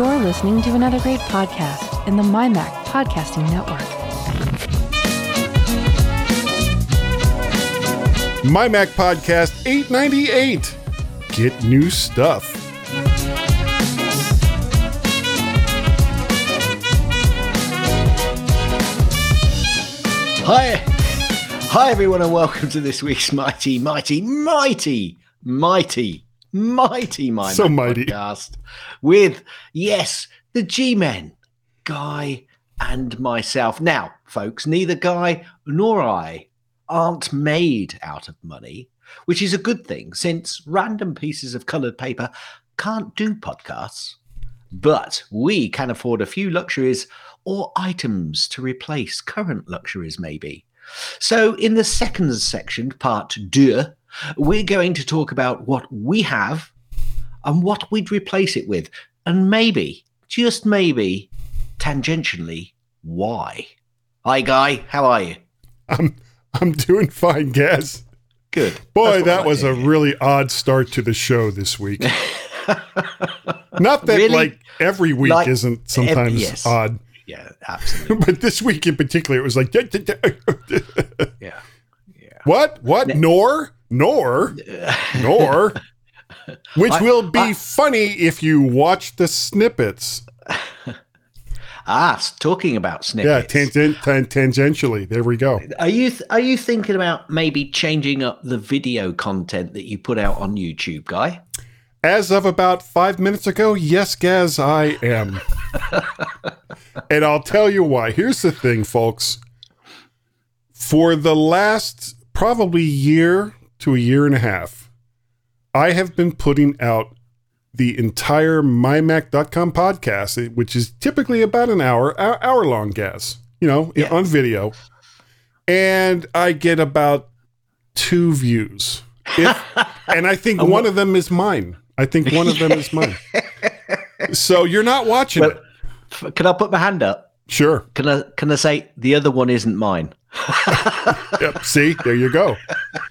You're listening to another great podcast in the MyMac Podcasting Network. My Mac Podcast 898. Get new stuff. Hi, hi everyone, and welcome to this week's mighty, mighty, mighty, mighty, mighty, my So mighty. podcast with yes, the G-men, Guy and myself. Now, folks, neither Guy nor I aren't made out of money, which is a good thing since random pieces of coloured paper can't do podcasts. But we can afford a few luxuries or items to replace current luxuries, maybe. So, in the second section, part two, we're going to talk about what we have and what we'd replace it with, and maybe, just maybe, tangentially, why. Hi, Guy. How are you? I'm I'm doing fine, Gaz. Good. Boy, that was a really odd start to the show this week. Not that Really? like every week Like, isn't sometimes yes. odd, Yeah, absolutely. but this week in particular, it was like, Yeah. what, what, nor, nor, nor, which I- will be I- funny if you watch the snippets. Ah, talking about snippets. Yeah, tangent, tan- tangentially. There we go. Are you th- are you thinking about maybe changing up the video content that you put out on YouTube, guy? As of about five minutes ago, yes, Gaz, I am. and I'll tell you why. Here's the thing, folks. For the last probably year to a year and a half, I have been putting out the entire mymac.com podcast, eh, which is typically about an hour, hour, long, guess, you know, Yeah. on video. And I get about two views. If, and I think one of them is mine. I think one of them is mine. So you're not watching Well- it. Can I put my hand up? Sure. Can I can I say the other one isn't mine? Yep. See, there you go.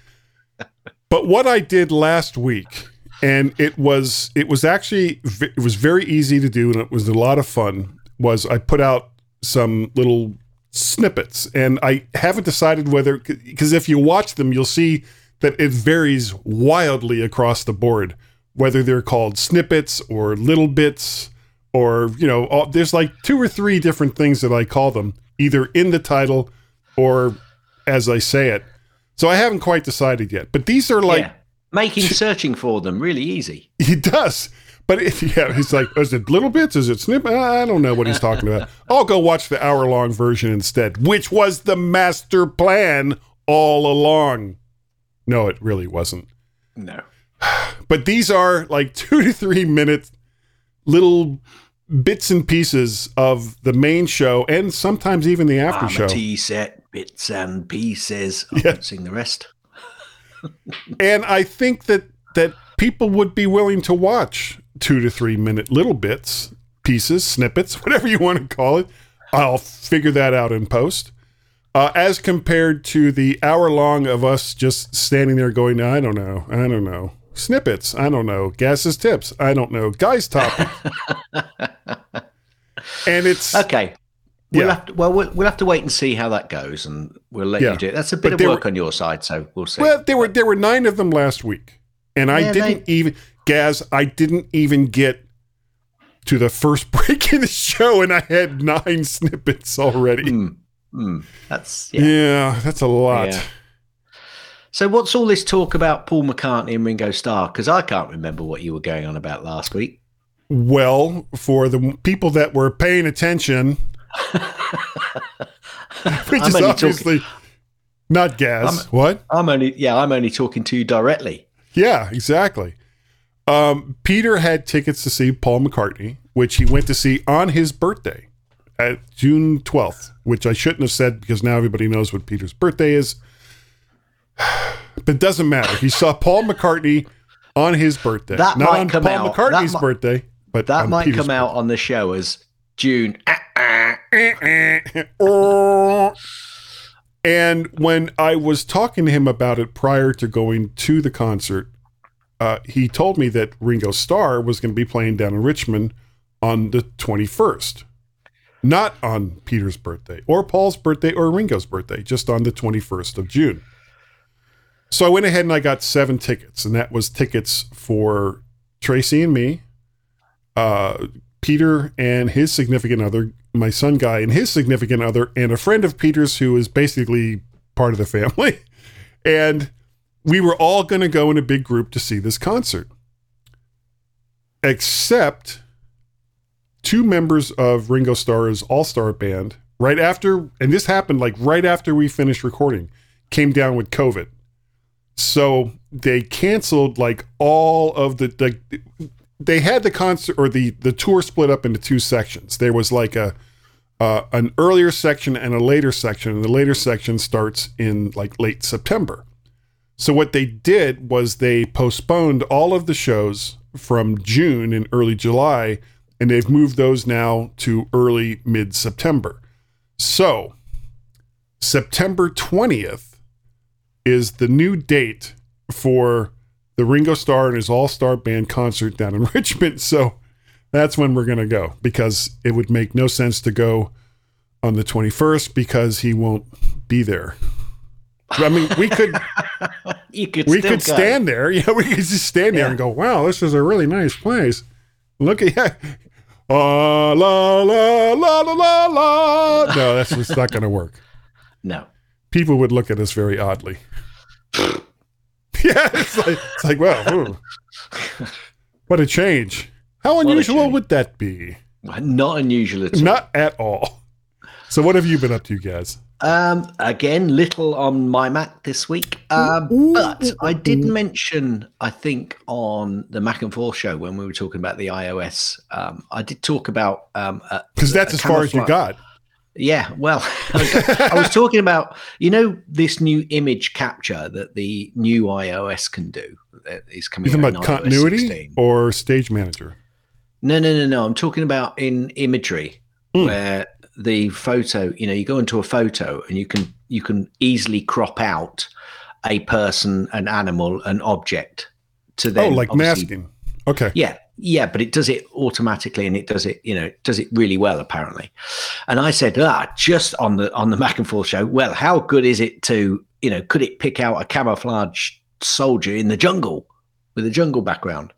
But what I did last week, and it was it was actually it was very easy to do, and it was a lot of fun. Was I put out some little snippets, and I haven't decided whether because if you watch them, you'll see that it varies wildly across the board, whether they're called snippets or little bits or you know all, there's like two or three different things that I call them, either in the title or as I say it. So I haven't quite decided yet. But these are like yeah. Making searching for them really easy. he does. But if yeah, he's like, is it little bits? Is it snip? I don't know what he's talking about. I'll go watch the hour long version instead, which was the master plan all along. No, it really wasn't. No. But these are like two to three minute little bits and pieces of the main show and sometimes even the after ah, I'm show. a tea set, bits and pieces. I Yeah. won't sing the rest. and I think that that people would be willing to watch two to three minute little bits, pieces, snippets, whatever you want to call it. I'll figure that out in post. Uh, as compared to the hour long of us just standing there going, I don't know, I don't know. Snippets, I don't know. Gas's tips, I don't know. Guys topic. and it's Okay. We'll Yeah. have to, well, well, we'll have to wait and see how that goes, and we'll let Yeah. you do it. That's a bit But of work were- on your side, so we'll see. Well, there were there were nine of them last week, and I Yeah, didn't they- even Gaz. I didn't even get to the first break in the show, and I had nine snippets already. Mm, mm, that's yeah. Yeah, that's a lot. So, what's all this talk about Paul McCartney and Ringo Starr? Because I can't remember what you were going on about last week. Well, for the people that were paying attention, which I'm is obviously not Gaz. what? I'm only yeah, I'm only talking to you directly. Yeah, exactly. Um, Peter had tickets to see Paul McCartney, which he went to see on his birthday at June 12th, which I shouldn't have said because now everybody knows what Peter's birthday is. But it doesn't matter. He saw Paul McCartney on his birthday. That Not might on come Paul out- McCartney's that mi- birthday, but That might Peter's come out on the show as June. Ah, ah. And when I was talking to him about it prior to going to the concert, uh, he told me that Ringo Starr was going to be playing down in Richmond on the 21st, not on Peter's birthday or Paul's birthday or Ringo's birthday, just on the 21st of June. So I went ahead and I got seven tickets, and that was tickets for Tracy and me, uh, Peter and his significant other, my son Guy and his significant other, and a friend of Peter's who is basically part of the family. And we were all going to go in a big group to see this concert. Except two members of Ringo Starr's All Star Band, right after, and this happened like right after we finished recording, came down with COVID. So they canceled like all of the, the they had the concert or the the tour split up into two sections. There was like a uh, an earlier section and a later section, and the later section starts in like late September. So what they did was they postponed all of the shows from June and early July, and they've moved those now to early mid September. So September 20th is the new date for the Ringo Starr and his All Star Band concert down in Richmond. So that's when we're going to go because it would make no sense to go on the 21st because he won't be there. I mean, we could could we could go. stand there. Yeah, we could just stand there and go, "Wow, this is a really nice place." Look at yeah. Uh, la la la la la la. No, that's just not going to work. No. People would look at us very oddly. yeah, it's like it's like, well, ooh. what a change. How unusual change. would that be? Not unusual at all. Not at all. So, what have you been up to, guys? Um, again, little on my Mac this week. Um, Ooh, but ooh, I did mention, I think, on the Mac and Forth show when we were talking about the iOS, um, I did talk about um, Because that's a as far as you got. Yeah, well, I was talking about you know this new image capture that the new iOS can do. That is coming. You talking about continuity 16. or stage manager? No, no, no, no. I'm talking about in imagery Mm. where the photo, you know, you go into a photo and you can you can easily crop out a person, an animal, an object to Oh, like masking. Okay. Yeah, yeah, but it does it automatically and it does it, you know, does it really well apparently. And I said, ah, just on the on the Mac and Forth show, well, how good is it to, you know, could it pick out a camouflage soldier in the jungle with a jungle background?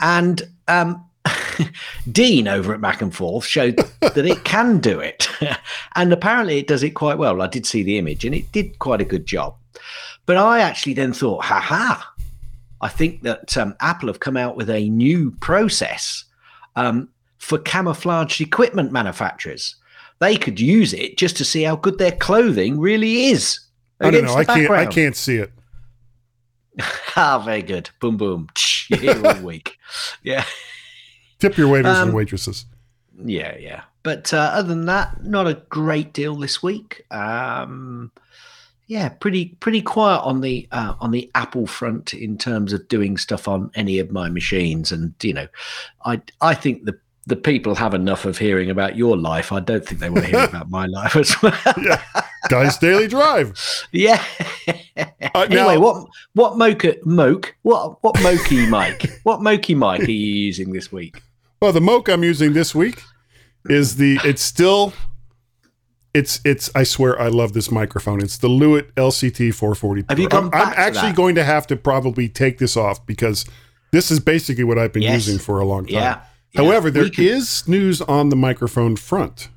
And um Dean over at Mac and Forth showed that it can do it. and apparently it does it quite well. I did see the image and it did quite a good job. But I actually then thought, ha ha, I think that um, Apple have come out with a new process um, for camouflaged equipment manufacturers. They could use it just to see how good their clothing really is. I don't against know. I the can't. I can't see it. Ah, very good. Boom, boom. You're here all week. Yeah. Tip your waiters Um, and waitresses. Yeah, yeah. But uh, other than that, not a great deal this week. Um, yeah, pretty pretty quiet on the uh, on the Apple front in terms of doing stuff on any of my machines. And you know, I I think the the people have enough of hearing about your life. I don't think they want to hear about my life as well. Yeah. Guys, daily drive. yeah. Uh, anyway, now- what what mocha moke what what mokey mic what mokey mic are you using this week? Well, the moke I'm using this week is the. It's still. It's it's. I swear, I love this microphone. It's the Lewitt LCT 440. Have you gone I'm, I'm to actually that? going to have to probably take this off because this is basically what I've been Yes. using for a long time. Yeah. yeah. However, there We is could- news on the microphone front.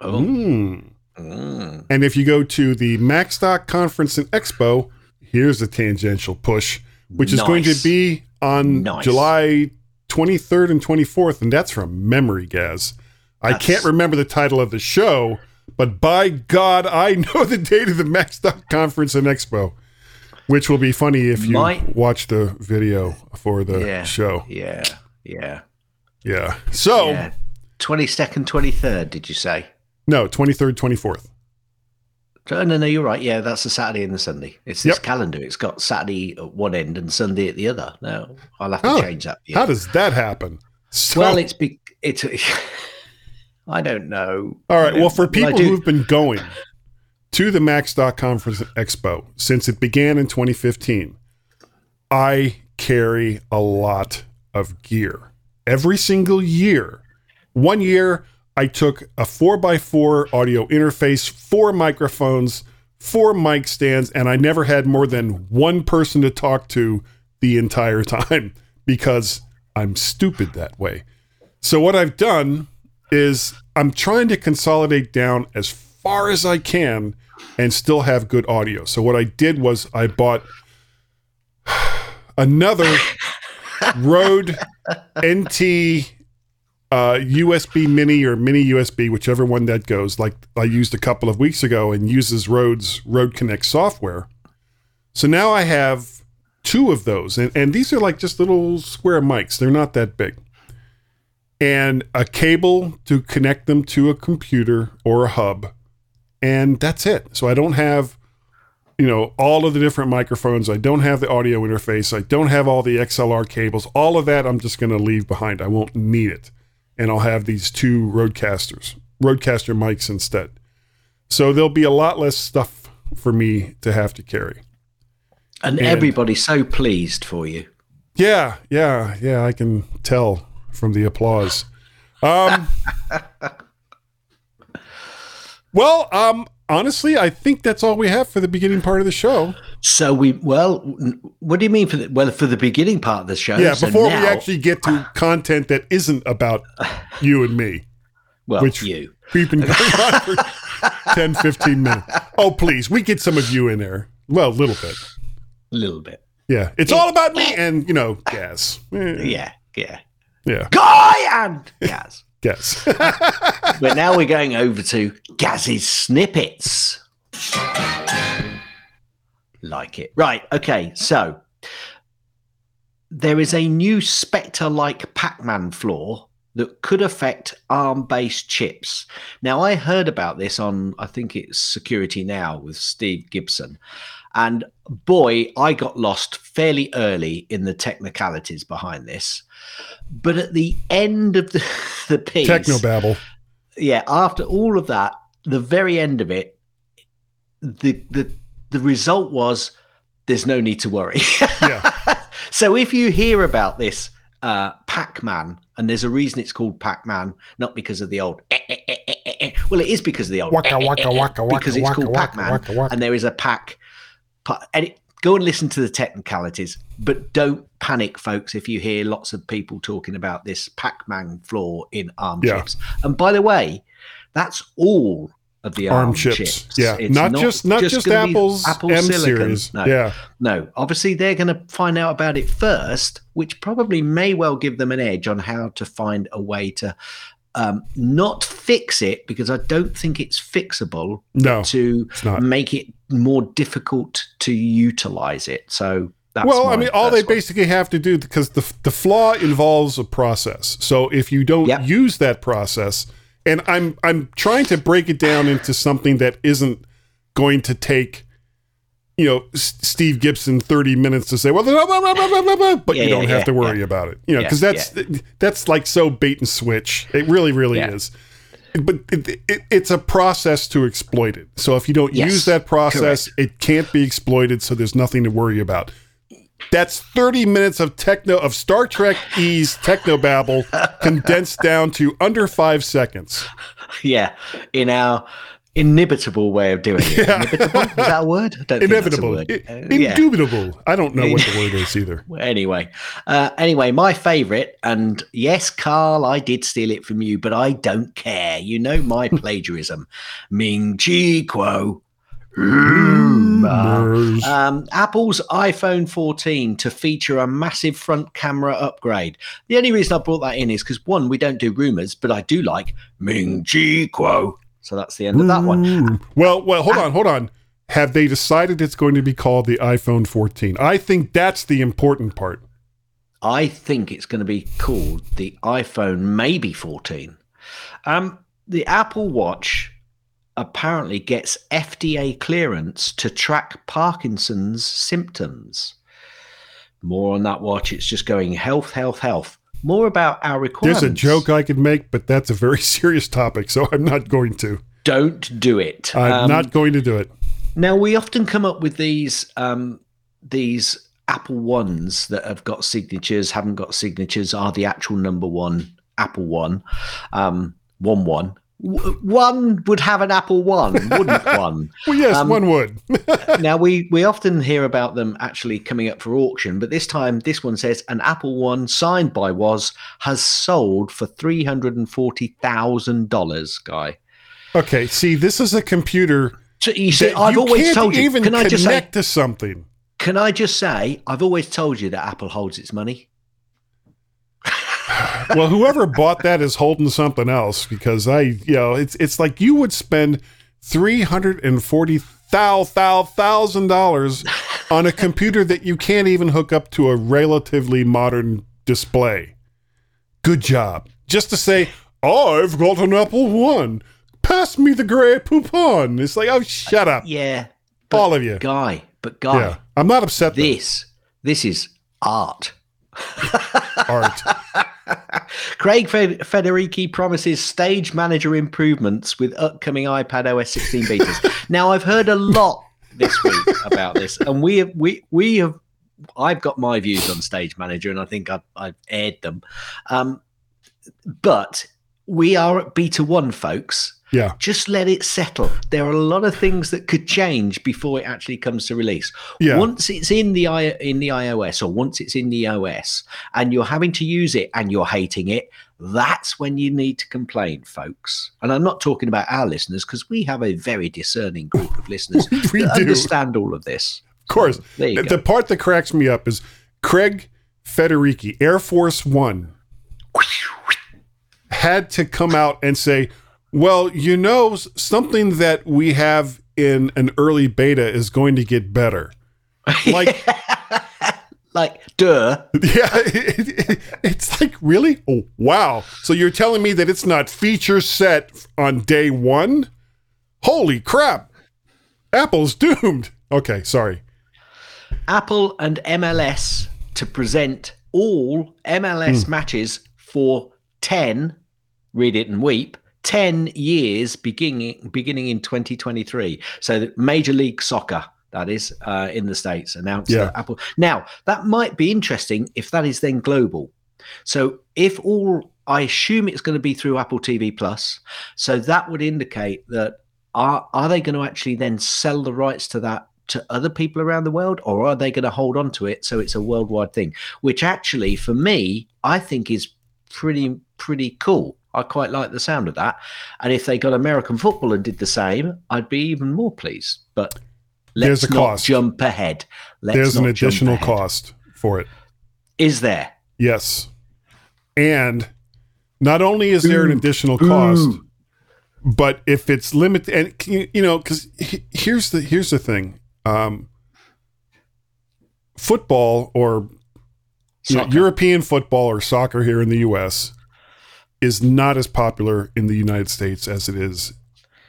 Oh. Mm. Mm. And if you go to the Macstock Conference and Expo, here's a tangential push, which is going to Nice. be on Nice. July 23rd and 24th. And that's from memory, Gaz. I That's- can't remember the title of the show, but by God, I know the date of the Macstock Conference and Expo, which will be funny if you Might- watch the video for the Yeah. show. Yeah, yeah. Yeah. So, yeah. 22nd, 23rd, did you say? no, 23rd, 24th. Oh, no, no, you're right. Yeah, that's the Saturday and the Sunday. It's this Yep. calendar. It's got Saturday at one end and Sunday at the other. No, I'll have to Oh, change that. Yeah. How does that happen? So, well, it's be- it's. I don't know. All right. Well, for people who've been going to the Conference and Expo since it began in 2015, I carry a lot of gear. Every single year, One year, I took a four by four audio interface, four microphones, four mic stands, and I never had more than one person to talk to the entire time because I'm stupid that way. So, what I've done is I'm trying to consolidate down as far as I can and still have good audio. So, what I did was I bought another Rode NT uh, USB Mini or Mini USB, whichever one that goes. Like I used a couple of weeks ago and uses Rode's Rode Connect software. So now I have two of those, and, and these are like just little square mics. They're not that big. And a cable to connect them to a computer or a hub. And that's it. So I don't have you know all of the different microphones. I don't have the audio interface. I don't have all the xlr cables. All of that i'm just going to leave behind. I won't need it. And i'll have these two Rodecasters Rodecaster mics instead. So there'll be a lot less stuff for me to have to carry. And, And- everybody's so pleased for you. yeah yeah yeah i can tell from the applause um well um honestly i think that's all we have for the beginning part of the show So we well, what do you mean for the well for the beginning part of the show? Yeah, So before we actually get to content that isn't about you and me. well, which- you We've been going on for 10, 15 minutes. Oh, please, we get some of you in there. Well, a little bit. a little bit, Yeah. It's all about me and, you know, gas. Yeah, yeah. Yeah. Guy and Gaz. Gas. but now we're going over to Gaz's snippets. Like it. Right. Okay. So there is a new Spectre like Pac Man flaw that could affect ARM based chips. Now, I heard about this on, I think it's Security Now with Steve Gibson. And boy, I got lost fairly early in the technicalities behind this. But at the end of the, the piece, Technobabble. yeah, after all of that, the very end of it, the the the result was there's no need to worry. Yeah. so if you hear about this uh, Pac-Man, and there's a reason it's called Pac-Man, not because of the old. eh, eh, eh. Well, it is because of the old. Waka, waka, waka, waka, because it's waka, called waka, Pac-Man, and there is a pack. Pa- And it, go and listen to the technicalities, but don't panic, folks, if you hear lots of people talking about this Pac-Man flaw in ARM Yeah. chips. And by the way, that's all of the ARM, ARM chips. chips. Yeah. It's Not, just not just, gonna Apple's Apple M silicon. series. No, Yeah. no. Obviously, they're going to find out about it first, which probably may well give them an edge on how to find a way to um, not fix it because I don't think it's fixable No. to make it more difficult to utilize it. So that's well, I mean, all they one. basically have to do because the the flaw involves a process. So if you don't Yep. use that process, and I'm I'm trying to break it down into something that isn't going to take, you know, S- Steve Gibson thirty minutes to say, well, blah, blah, blah, but Yeah, you don't have yeah, to worry yeah. about it, you know, Yeah, because that's that's like so bait and switch. It really, really Yeah. is. But it, it, it's a process to exploit it. So if you don't Yes, use that process, it can't be exploited. So there's nothing to worry about. That's 30 minutes of techno of Star Trek E's techno babble condensed down to under five seconds. yeah, in our inimitable way of doing it. Yeah. Is that a word? I don't Inevitable, think that's a I- word. Uh, yeah. indubitable. I don't know what the word is either. Anyway, uh, anyway, my favorite, and yes, Carl, I did steal it from you, but I don't care. You know my plagiarism. Ming Chi Kuo. Rumors. Um, Apple's iPhone 14 to feature a massive front camera upgrade. The only reason I brought that in is because one, we don't do rumors, but I do like Ming Chi Kuo. So that's the end of that one. Well, well, hold on, hold on. Have they decided it's going to be called the iPhone 14? I think that's the important part. I think it's going to be called the iPhone maybe 14. Um, the Apple Watch apparently gets FDA clearance to track Parkinson's symptoms. More on that watch. It's just going health, health, health. More about our requirements. There's a joke I could make, but that's a very serious topic, so I'm not going to. Don't do it. I'm Um, not going to do it. Now we often come up with these um, these Apple ones that have got signatures, haven't got signatures, are the actual number one Apple One, um, one one. W- One would have an Apple One, wouldn't one? Well, yes, Um, one would. now we we often hear about them actually coming up for auction, but this time this one says an Apple One signed by Woz has sold for three hundred and forty thousand dollars. Guy, okay, see, this is a computer. so you see, I've you always can't told you. even Can I connect just say? to something. Can I just say? I've always told you that Apple holds its money. Well, whoever bought that is holding something else because I, you know, it's it's like you would spend three hundred and forty thousand dollars on a computer that you can't even hook up to a relatively modern display. Good job. Just to say, I've got an Apple One. Pass me the Grey Poupon. It's like, oh, shut up, Yeah, all of you. guy. But guy, Yeah, I'm not upset. Though. this this is art. Art. Craig Fed- Federighi promises stage manager improvements with upcoming iPad OS 16 betas. now, I've heard a lot this week about this, and we have we we have. I've got my views on Stage Manager, and I think I've, I've aired them. Um, but we are at beta one, folks. Yeah. Just let it settle. There are a lot of things that could change before it actually comes to release. Yeah. Once it's in the i in the iOS or once it's in the OS and you're having to use it and you're hating it, that's when you need to complain, folks. And I'm not talking about our listeners because we have a very discerning group of listeners We that do. understand all of this. Of course. You the go. part that cracks me up is Craig Federighi, Hair Force One, had to come out and say, well, you know, something that we have in an early beta is going to get better. Like, Like, duh. yeah, it- it- it's like, really? Oh, wow. So you're telling me that it's not feature set on day one? Holy crap. Apple's doomed. Okay, sorry. Apple and MLS to present all MLS hmm. matches for 10, read it and weep, 10 years beginning beginning in 2023. So Major League Soccer, that is, uh, in the States, announced Yeah. that Apple. Now, that might be interesting if that is then global. So if all I assume it's going to be through Apple TV Plus, so that would indicate that are are they going to actually then sell the rights to that to other people around the world, or are they going to hold on to it so it's a worldwide thing? Which actually, for me, I think is pretty pretty cool. I quite like the sound of that. And if they got American football and did the same, I'd be even more pleased. But let's There's a not cost. jump ahead. Let's There's an not jump additional ahead. cost for it. Is there? Yes. And not only is there an additional cost, but if it's limited and can you, you know cuz here's the here's the thing. Um football or you know, Soccer. European football or soccer here in the US is not as popular in the United States as it is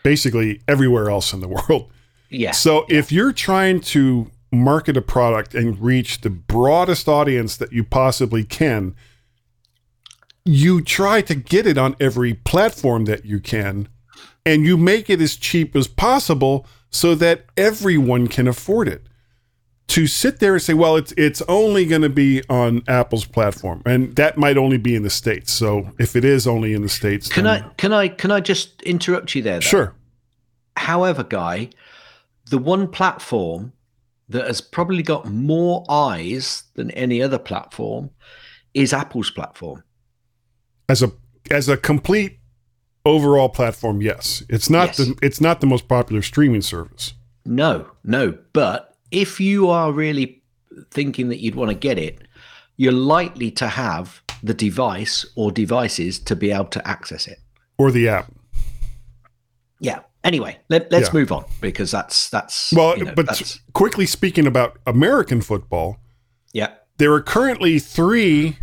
basically everywhere else in the world. Yeah. So if you're trying to market a product and reach the broadest audience that you possibly can, you try to get it on every platform that you can and you make it as cheap as possible so that everyone can afford it. To sit there and say, well, it's it's only going to be on Apple's platform, and that might only be in the states. So if it is only in the states, Can I can I can I just interrupt you there? though? Sure. However, Guy, the one platform that has probably got more eyes than any other platform is Apple's platform. as a as a complete overall platform yes it's not Yes. the it's not the most popular streaming service No, no. But if you are really thinking that you'd want to get it, you're likely to have the device or devices to be able to access it. or the app Yeah. Anyway, let, let's Yeah. move on because that's that's well you know, but that's, quickly speaking about american football yeah. there are currently three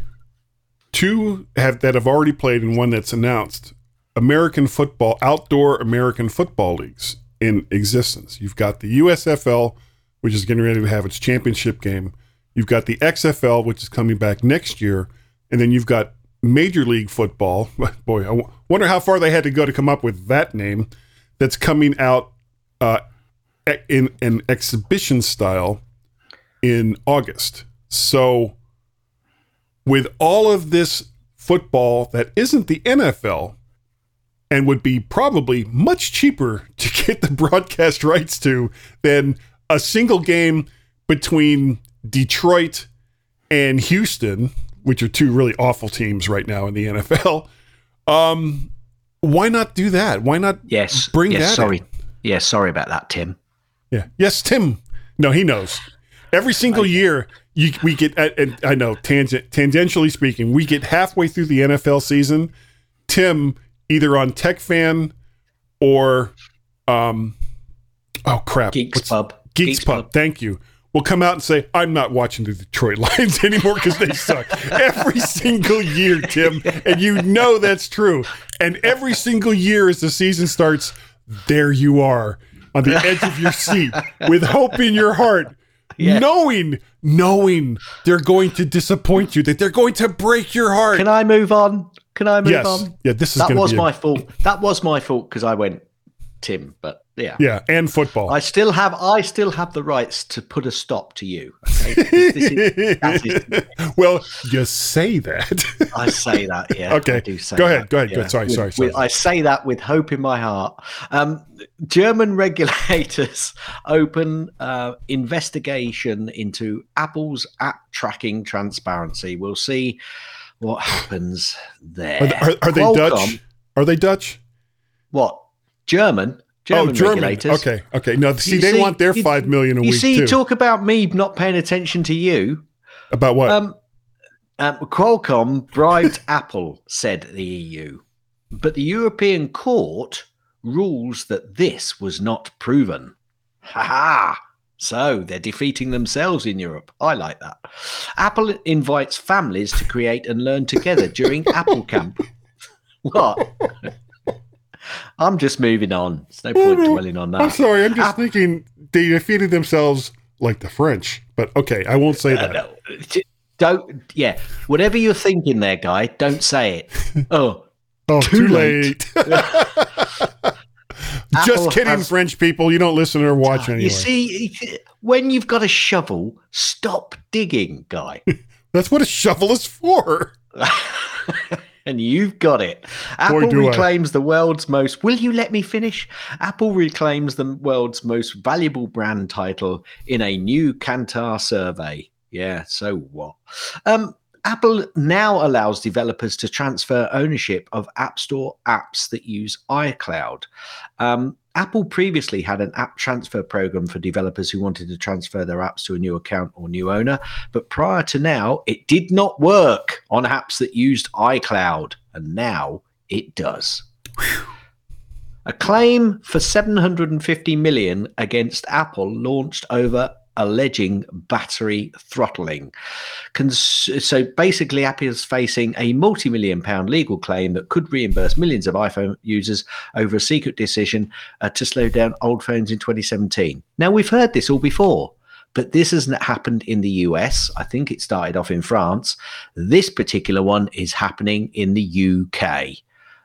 two have that have already played and one that's announced american football outdoor american football leagues in existence you've got the usfl which is getting ready to have its championship game you've got the xfl which is coming back next year and then you've got major league football boy i wonder how far they had to go to come up with that name that's coming out uh, in an exhibition style in August. So, with all of this football that isn't the NFL and would be probably much cheaper to get the broadcast rights to than a single game between Detroit and Houston, which are two really awful teams right now in the NFL. Um, why not do that? Why not Yes. bring yes, that Sorry. in? Yeah, sorry about that, Tim. Yeah. Yes, Tim. No, he knows. Every single year, you we get. And I know, tangent, tangentially speaking, we get halfway through the NFL season. Tim, either on Tech Fan or, um, oh crap, Geeks What's- Pub. Geeks, Pub. Thank you. Will come out and say, "I'm not watching the Detroit Lions anymore because they suck." every single year, Tim, and you know that's true. And every single year, as the season starts, there you are on the edge of your seat with hope in your heart, Yeah. knowing, knowing they're going to disappoint you, that they're going to break your heart. Can I move on? Can I move yes, on? yeah, this is That was be a- my fault. That was my fault because I went Tim, but yeah. yeah, and football. I still have I still have the rights to put a stop to you. Okay? Is- well, you say that. I say that, yeah. Okay, I do say go ahead, that, go ahead, go ahead. Sorry, With- sorry, sorry. with- I say that with hope in my heart. Um, German regulators open uh, investigation into Apple's app tracking transparency. We'll see what happens there. Are, are, are they Dutch? Are they Dutch? What? German? German oh, German. regulators. Okay, okay. No, see, You they see- want their you- five million a You week see, too. talk about me not paying attention to you. About what? Um, um, Qualcomm bribed Apple, said the EU, but the European Court rules that this was not proven. Ha ha! So they're defeating themselves in Europe. I like that. Apple invites families to create and learn together during Apple Camp. What? I'm just moving on. There's no point dwelling on that. I'm sorry. I'm just App- thinking they defeated themselves like the French. But okay, I won't say Uh, that. no, don't yeah whatever you're thinking there guy don't say it oh oh, too too late. late. Apple just kidding, has- French people. You don't listen or watch anyway. you see when you've got a shovel stop digging guy That's what a shovel is for. And you've got it apple do I. reclaims the world's most will you let me finish apple reclaims the world's most valuable brand title in a new kantar survey yeah so what um Apple now allows developers to transfer ownership of App Store apps that use iCloud. Um, Apple previously had an app transfer program for developers who wanted to transfer their apps to a new account or new owner. But prior to now, it did not work on apps that used iCloud. And now it does. A claim for 750 million against Apple launched over alleging battery throttling. Cons- so basically, Apple is facing a multi million pound legal claim that could reimburse millions of iPhone users over a secret decision uh, to slow down old phones in 2017. Now, we've heard this all before. But this hasn't happened in the US. I think it started off in France. This particular one is happening in the UK.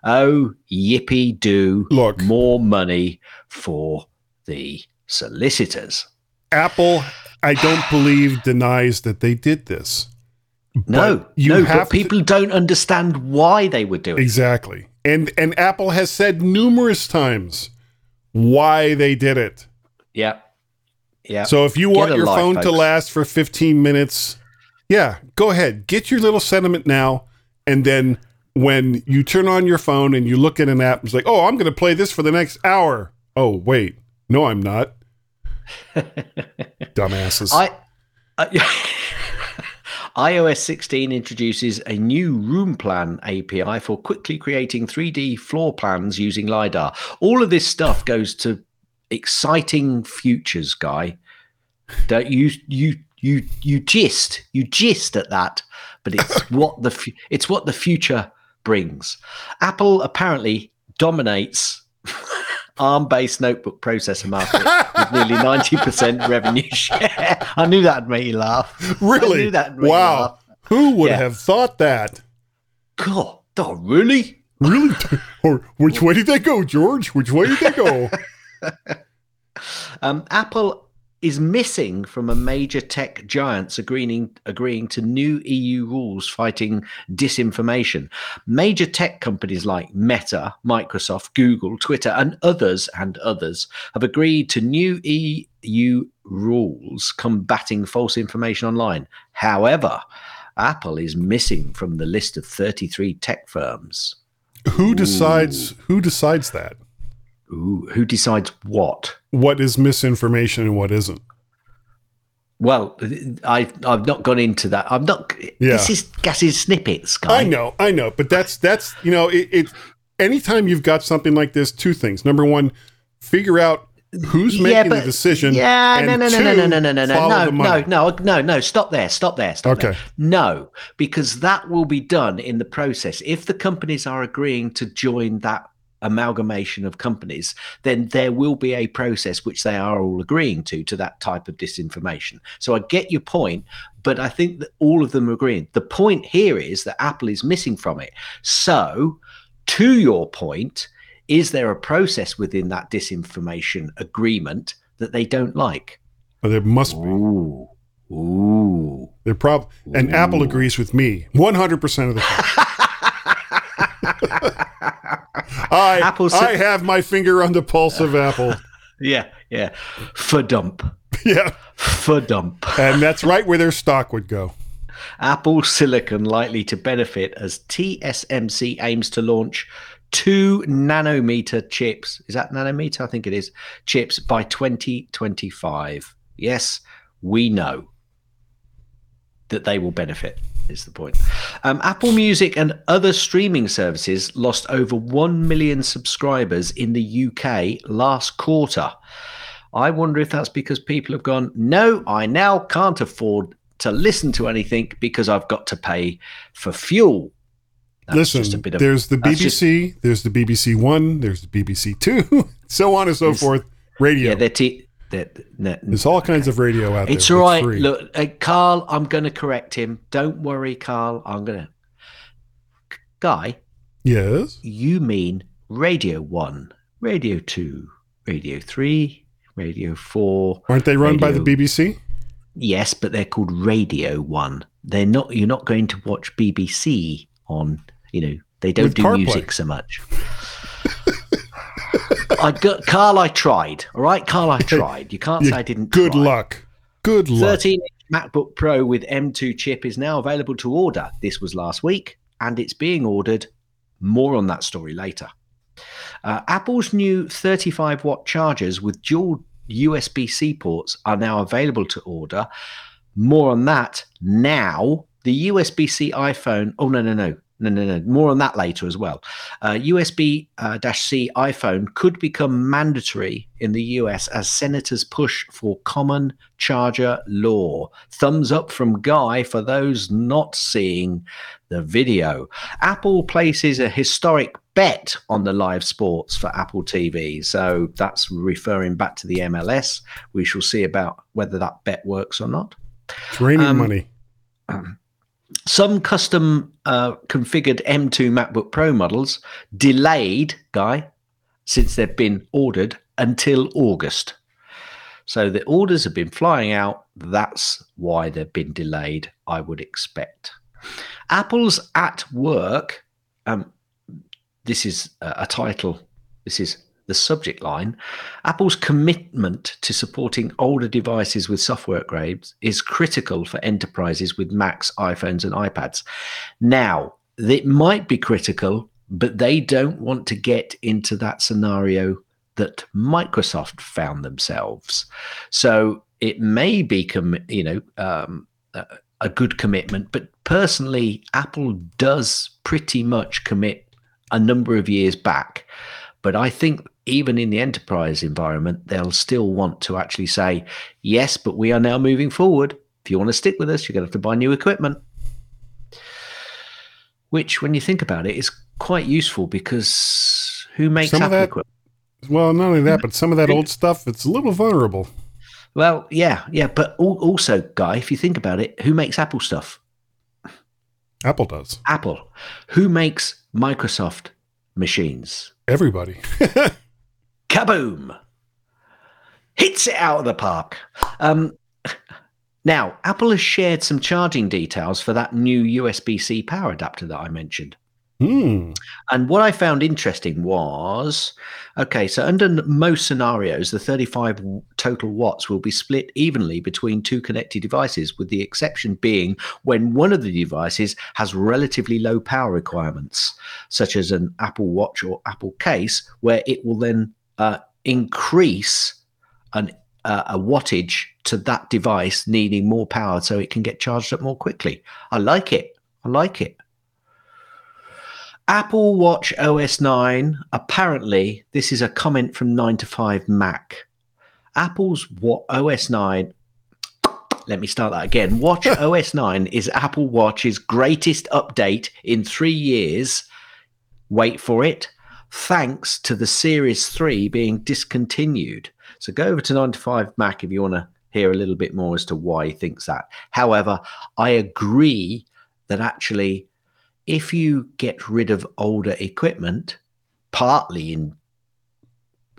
Oh, yippee do. More money for the solicitors. Apple, I don't believe, denies that they did this. No, you no, have but to- people don't understand why they were doing it. Exactly. And and Apple has said numerous times why they did it. Yeah. Yeah. So if you want your life, phone to last for 15 minutes, yeah, go ahead. Get your little sentiment now and then when you turn on your phone and you look at an app, and it's like, "Oh, I'm going to play this for the next hour." Oh, wait. No, I'm not. Dumbasses. I, I iOS 16 introduces a new RoomPlan API for quickly creating 3D floor plans using LiDAR. All of this stuff goes to exciting futures, guy. Don't you you you you gist you gist at that, but it's what the fu- it's what the future brings. Apple apparently dominates ARM-based notebook processor market with nearly 90% revenue share. I knew that'd make you laugh. Really? knew that'd make you Wow. laugh. Who would Yeah. have thought that? God, oh, really? Really? or which way did they go, George? Which way did they go? Um, Apple is missing from a major tech giants agreeing agreeing to new EU rules fighting disinformation. Major tech companies like Meta, Microsoft, Google, Twitter, and others and others have agreed to new EU rules combating false information online. However, Apple is missing from the list of 33 tech firms. Who decides who decides that? Ooh, who decides what? What is misinformation and what isn't? Well, I I've not gone into that. I'm not. Yeah. This is Gas's snippets, guy. I know, I know, but that's that's you know it, it. Anytime you've got something like this, two things. Number one, figure out who's making the decision. Yeah, no, no, no, two, no, no, no, no, no, no, no, no, no, no. Stop there. Stop there. Stop there. Okay. No, because that will be done in the process. If the companies are agreeing to join that amalgamation of companies, then there will be a process which they are all agreeing to to that type of disinformation. So I get your point, but I think that all of them are agreeing. The point here is that Apple is missing from it. So, to your point, is there a process within that disinformation agreement that they don't like? There must be. Ooh. Ooh. They're prob and Apple agrees with me 100 percent of the time. I Apple I have my finger on the pulse of Apple. Yeah, yeah. For dump. Yeah, For dump. and that's right where their stock would go. Apple Silicon likely to benefit as TSMC aims to launch two nanometer chips. Is that nanometer? I think it is. Chips by 2025. Yes, we know that they will benefit. Is the point. Um, Apple Music and other streaming services lost over 1 million subscribers in the UK last quarter. I wonder if that's because people have gone, no, I now can't afford to listen to anything because I've got to pay for fuel. That's Listen, just a bit of- there's the that's just- BBC, there's the BBC One, there's the BBC Two, so on and so forth. Radio. Yeah, they're, t- they're, they're there's all kinds of radio out It's there. all that's right. Look, uh, Carl, I'm going to correct him. Don't worry, Carl. I'm going to. Guy, Yes. you mean Radio 1, Radio 2, Radio 3, Radio 4. Aren't they run by the BBC? Yes, but they're called Radio 1. They're not you're not going to watch BBC on, you know, they don't With do CarPlay. music so much. I got Carl I tried. All right, Carl I tried. You can't You- say I didn't Good try. luck. Good luck. 13 inch MacBook Pro with M2 chip is now available to order. This was last week, and it's being ordered. More on that story later. Uh, Apple's new 35 watt chargers with dual USB C ports are now available to order. More on that now. The USB C iPhone. Oh, no, no, no. No, no, no. More on that later as well. Uh, USB uh, C iPhone could become mandatory in the US as senators push for common charger law. Thumbs up from Guy for those not seeing the video. Apple places a historic bet on the live sports for Apple TV. So that's referring back to the MLS. We shall see about whether that bet works or not. It's raining um, money. Some custom uh, configured M2 MacBook Pro models delayed, Guy, since they've been ordered until August. So the orders have been flying out. That's why they've been delayed, I would expect. Apple's at work. Um, this is a, a title. This is the subject line. Apple's commitment to supporting older devices with software upgrades is critical for enterprises with Macs, iPhones, and iPads. Now, it might be critical, but they don't want to get into that scenario that Microsoft found themselves. So it may be, com- you know, um, a, a good commitment, but personally, Apple does pretty much commit a number of years back. But I think even in the enterprise environment, they'll still want to actually say, yes, but we are now moving forward. If you want to stick with us, you're going to have to buy new equipment. Which, when you think about it, is quite useful because who makes Some that- equipment? Well, not only that, but some of that old stuff, it's a little vulnerable. Well, yeah, yeah, but also, Guy, if you think about it, who makes Apple stuff? Apple does. Apple. Who makes Microsoft machines? Everybody. Kaboom! hits it out of the park. Um, now, Apple has shared some charging details for that new USB C power adapter that I mentioned. Hmm. And what I found interesting was okay, so under most scenarios, the 35 total watts will be split evenly between two connected devices, with the exception being when one of the devices has relatively low power requirements, such as an Apple Watch or Apple case, where it will then uh, increase an, uh, a wattage to that device needing more power so it can get charged up more quickly. I like it. I like it. Apple Watch OS 9. Apparently, this is a comment from 9 to 5 Mac. Apple's what OS 9. Let me start that again. Watch OS 9 is Apple Watch's greatest update in three years. Wait for it. Thanks to the Series 3 being discontinued. So go over to 9 to 5 Mac if you want to hear a little bit more as to why he thinks that. However, I agree that actually if you get rid of older equipment, partly in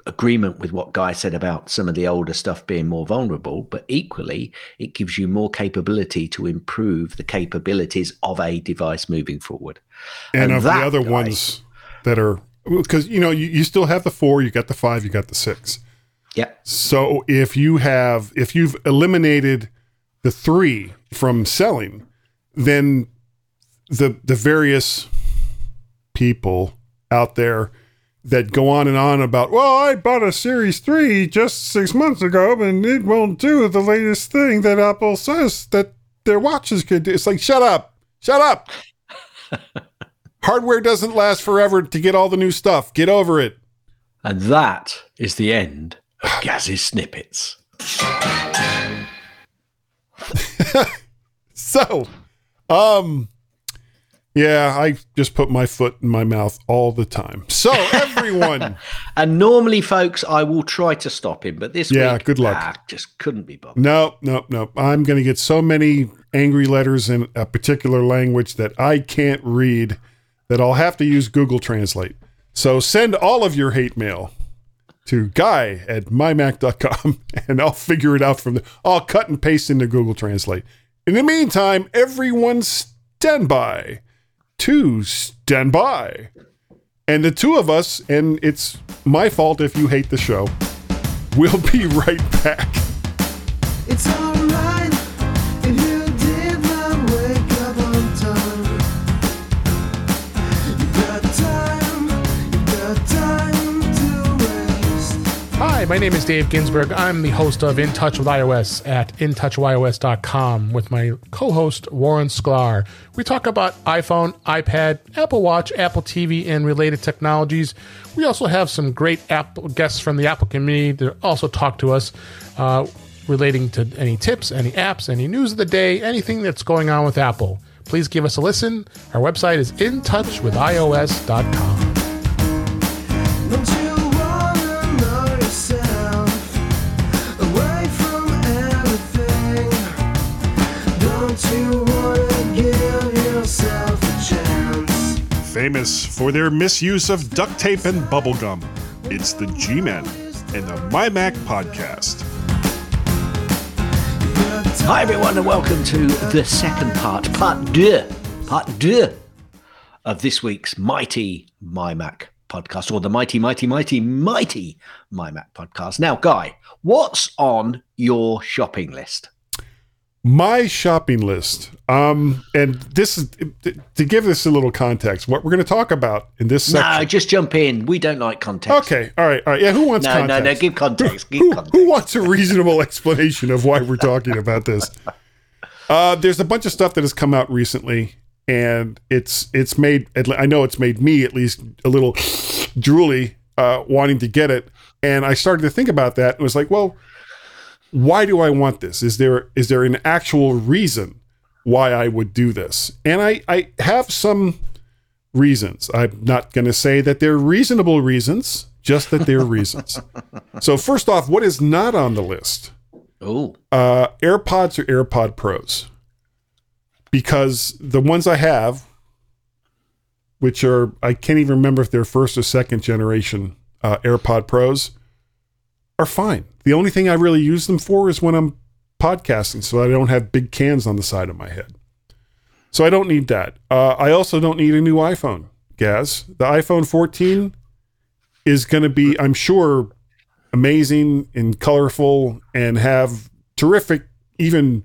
agreement with what Guy said about some of the older stuff being more vulnerable, but equally, it gives you more capability to improve the capabilities of a device moving forward. And, And of the other guy- ones that are because you know you, you still have the four, you got the five, you got the six. Yep. So if you have if you've eliminated the three from selling, then the the various people out there that go on and on about, well, I bought a Series 3 just six months ago and it won't do the latest thing that Apple says that their watches could do. It's like, shut up, shut up. Hardware doesn't last forever to get all the new stuff. Get over it. And that is the end of Gaz's snippets. So, um, yeah, I just put my foot in my mouth all the time. So, everyone, And normally, folks, I will try to stop him, but this Yeah, week, good luck. ah, just couldn't be bothered. no, no, no. I'm going to get so many angry letters in a particular language that I can't read that I'll have to use Google Translate. So, send all of your hate mail to guy at mymac.com and I'll figure it out from there. I'll cut and paste into Google Translate. In the meantime, everyone stand by to stand by. And the two of us, and it's my fault if you hate the show, we'll be right back. My name is Dave Ginsburg. I'm the host of In Touch with iOS at intouchwithIOS.com with my co-host Warren Sklar. We talk about iPhone, iPad, Apple Watch, Apple TV, and related technologies. We also have some great Apple guests from the Apple community that also talk to us uh, relating to any tips, any apps, any news of the day, anything that's going on with Apple. Please give us a listen. Our website is intouchwithios.com. Don't Famous for their misuse of duct tape and bubblegum, it's the G Men and the My Mac podcast. Hi, everyone, and welcome to the second part, part deux, part deux of this week's mighty My Mac podcast, or the mighty, mighty, mighty, mighty My Mac podcast. Now, Guy, what's on your shopping list? My shopping list. Um, and this is to give this a little context. What we're going to talk about in this section No, just jump in. We don't like context. Okay, all right, all right. Yeah, who wants No, context? no, no. Give context. Give who, context. who wants a reasonable explanation of why we're talking about this? Uh, there's a bunch of stuff that has come out recently, and it's it's made. I know it's made me at least a little drooly, uh, wanting to get it. And I started to think about that. and was like, well, why do I want this? Is there is there an actual reason why I would do this? And I I have some reasons. I'm not going to say that they're reasonable reasons, just that they're reasons. So first off, what is not on the list? Oh, Uh, AirPods or AirPod Pros? Because the ones I have, which are I can't even remember if they're first or second generation uh, AirPod Pros, are fine. The only thing I really use them for is when I'm podcasting, so I don't have big cans on the side of my head. So I don't need that. Uh, I also don't need a new iPhone, Gaz. The iPhone 14 is going to be, I'm sure, amazing and colorful and have terrific, even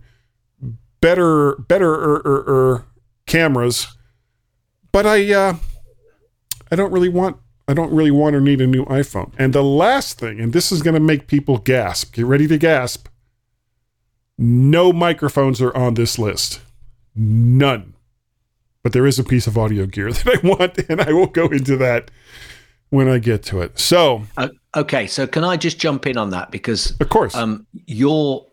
better, better er, er, er, cameras. But I, uh, I don't really want, I don't really want or need a new iPhone. And the last thing, and this is going to make people gasp. Get ready to gasp. No microphones are on this list. None. But there is a piece of audio gear that I want, and I will go into that when I get to it. So, Uh, okay, so can I just jump in on that because of course, um, your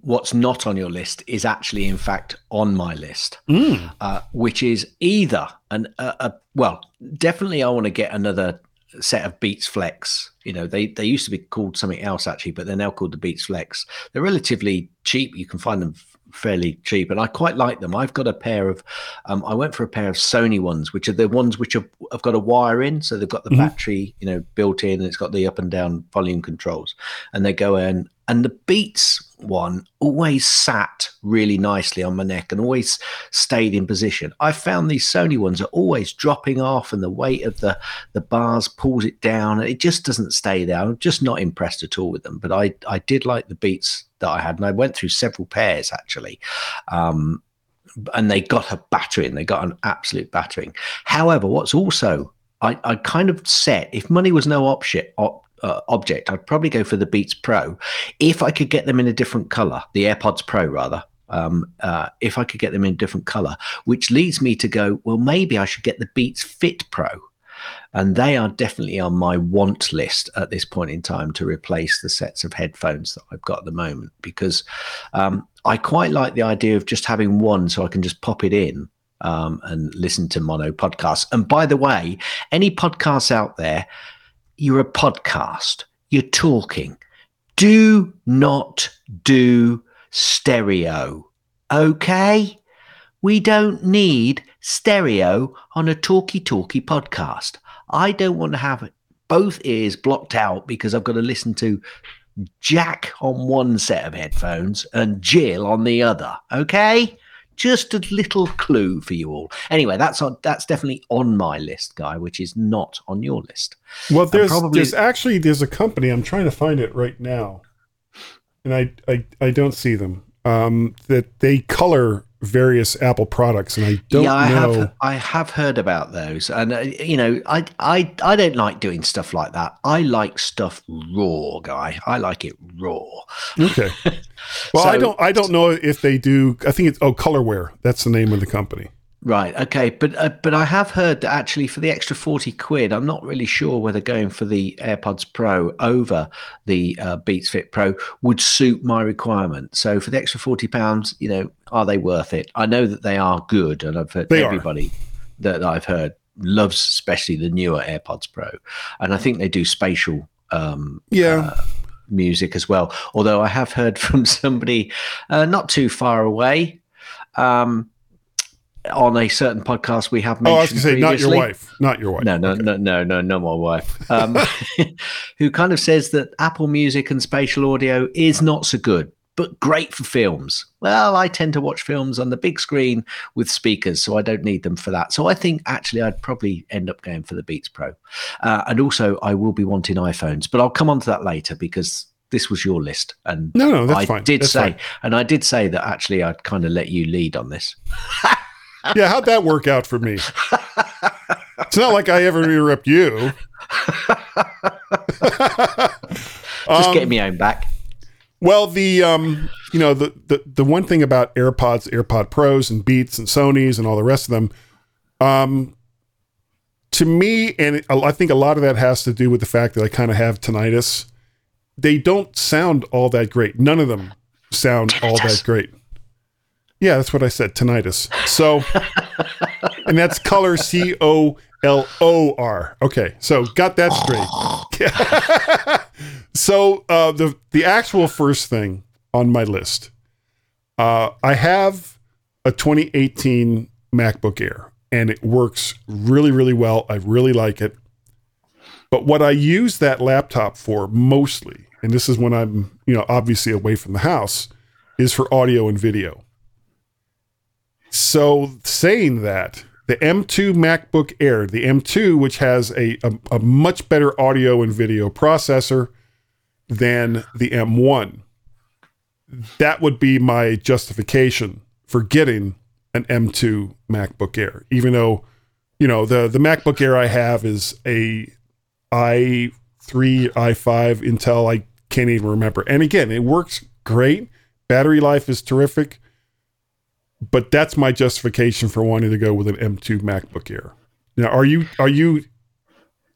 what's not on your list is actually, in fact, on my list, Mm. uh, which is either an a, a well, definitely I want to get another set of Beats Flex. You know, they they used to be called something else actually, but they're now called the Beats Flex. They're relatively cheap. You can find them fairly cheap, and I quite like them. I've got a pair of, um, I went for a pair of Sony ones, which are the ones which have, have got a wire in, so they've got the Mhm. battery, you know, built in, and it's got the up and down volume controls, and they go in. And the Beats one always sat really nicely on my neck and always stayed in position. I found these Sony ones are always dropping off, and the weight of the the bars pulls it down. and It just doesn't stay there. I'm just not impressed at all with them. But I I did like the Beats that I had, and I went through several pairs actually. Um, and they got a battering. They got an absolute battering. However, what's also I, I kind of set if money was no option op, uh, object, I'd probably go for the Beats Pro if I could get them in a different color, the AirPods Pro rather. Um, uh, if I could get them in a different color, which leads me to go, well, maybe I should get the Beats Fit Pro. And they are definitely on my want list at this point in time to replace the sets of headphones that I've got at the moment because um, I quite like the idea of just having one so I can just pop it in um, and listen to mono podcasts. And by the way, any podcasts out there, you're a podcast, you're talking. Do not do stereo. Okay? We don't need stereo on a talkie talkie podcast. I don't want to have both ears blocked out because I've got to listen to Jack on one set of headphones and Jill on the other. Okay? Just a little clue for you all. Anyway, that's on that's definitely on my list, guy, which is not on your list. well, there's probably- there's actually there's a company I'm trying to find it right now, and I I, I don't see them. Um, that they color various Apple products, and I don't yeah, I know. have I have heard about those, and uh, you know, I I I don't like doing stuff like that. I like stuff raw, guy. I like it raw. Okay. Well, I don't I don't know if they do. I think it's oh Colorware. That's the name of the company. Right. Okay. But uh, but I have heard that actually for the extra forty quid, I'm not really sure whether going for the AirPods Pro over the uh, Beats Fit Pro would suit my requirement. So for the extra forty pounds, you know, are they worth it? I know that they are good, and I've heard They are. everybody that I've heard loves, especially the newer AirPods Pro, and I think they do spatial. Um, Yeah. uh, music as well. Although I have heard from somebody uh, not too far away um, on a certain podcast we have oh, I was mentioned going to say not your wife, not your wife. No, no, Okay. no, no, no, no, my wife. Um, who kind of says that Apple Music and spatial audio is not so good, but great for films. Well, I tend to watch films on the big screen with speakers, so I don't need them for that. So I think actually I'd probably end up going for the Beats Pro. Uh, and also, I will be wanting iPhones, but I'll come on to that later because this was your list. And No, no, that's I fine. did That's say, fine. and I did say that actually I'd kind of let you lead on this. Yeah, how'd that work out for me? it's not like I ever interrupt you. Just Um, getting me own back. Well, the um, you know, the, the the one thing about AirPods, AirPod Pros, and Beats, and Sony's, and all the rest of them, um, to me, and it, I think a lot of that has to do with the fact that I kind of have tinnitus. They don't sound all that great. None of them sound all that great. Yeah, that's what I said. Tinnitus. So, and that's color C O L O R. Okay, so got that straight. so uh, the the actual first thing on my list, uh, I have a 2018 MacBook Air, and it works really really well. I really like it. But what I use that laptop for mostly, and this is when I'm, you know, obviously away from the house, is for audio and video. So saying that, the M2 MacBook Air, the M2, which has a, a, a much better audio and video processor than the M1, that would be my justification for getting an M2 MacBook Air, even though, you know, the, the MacBook Air I have is a i3, i5 Intel. I can't even remember. And again, it works great. Battery life is terrific. But that's my justification for wanting to go with an M2 MacBook Air. Now, are you are you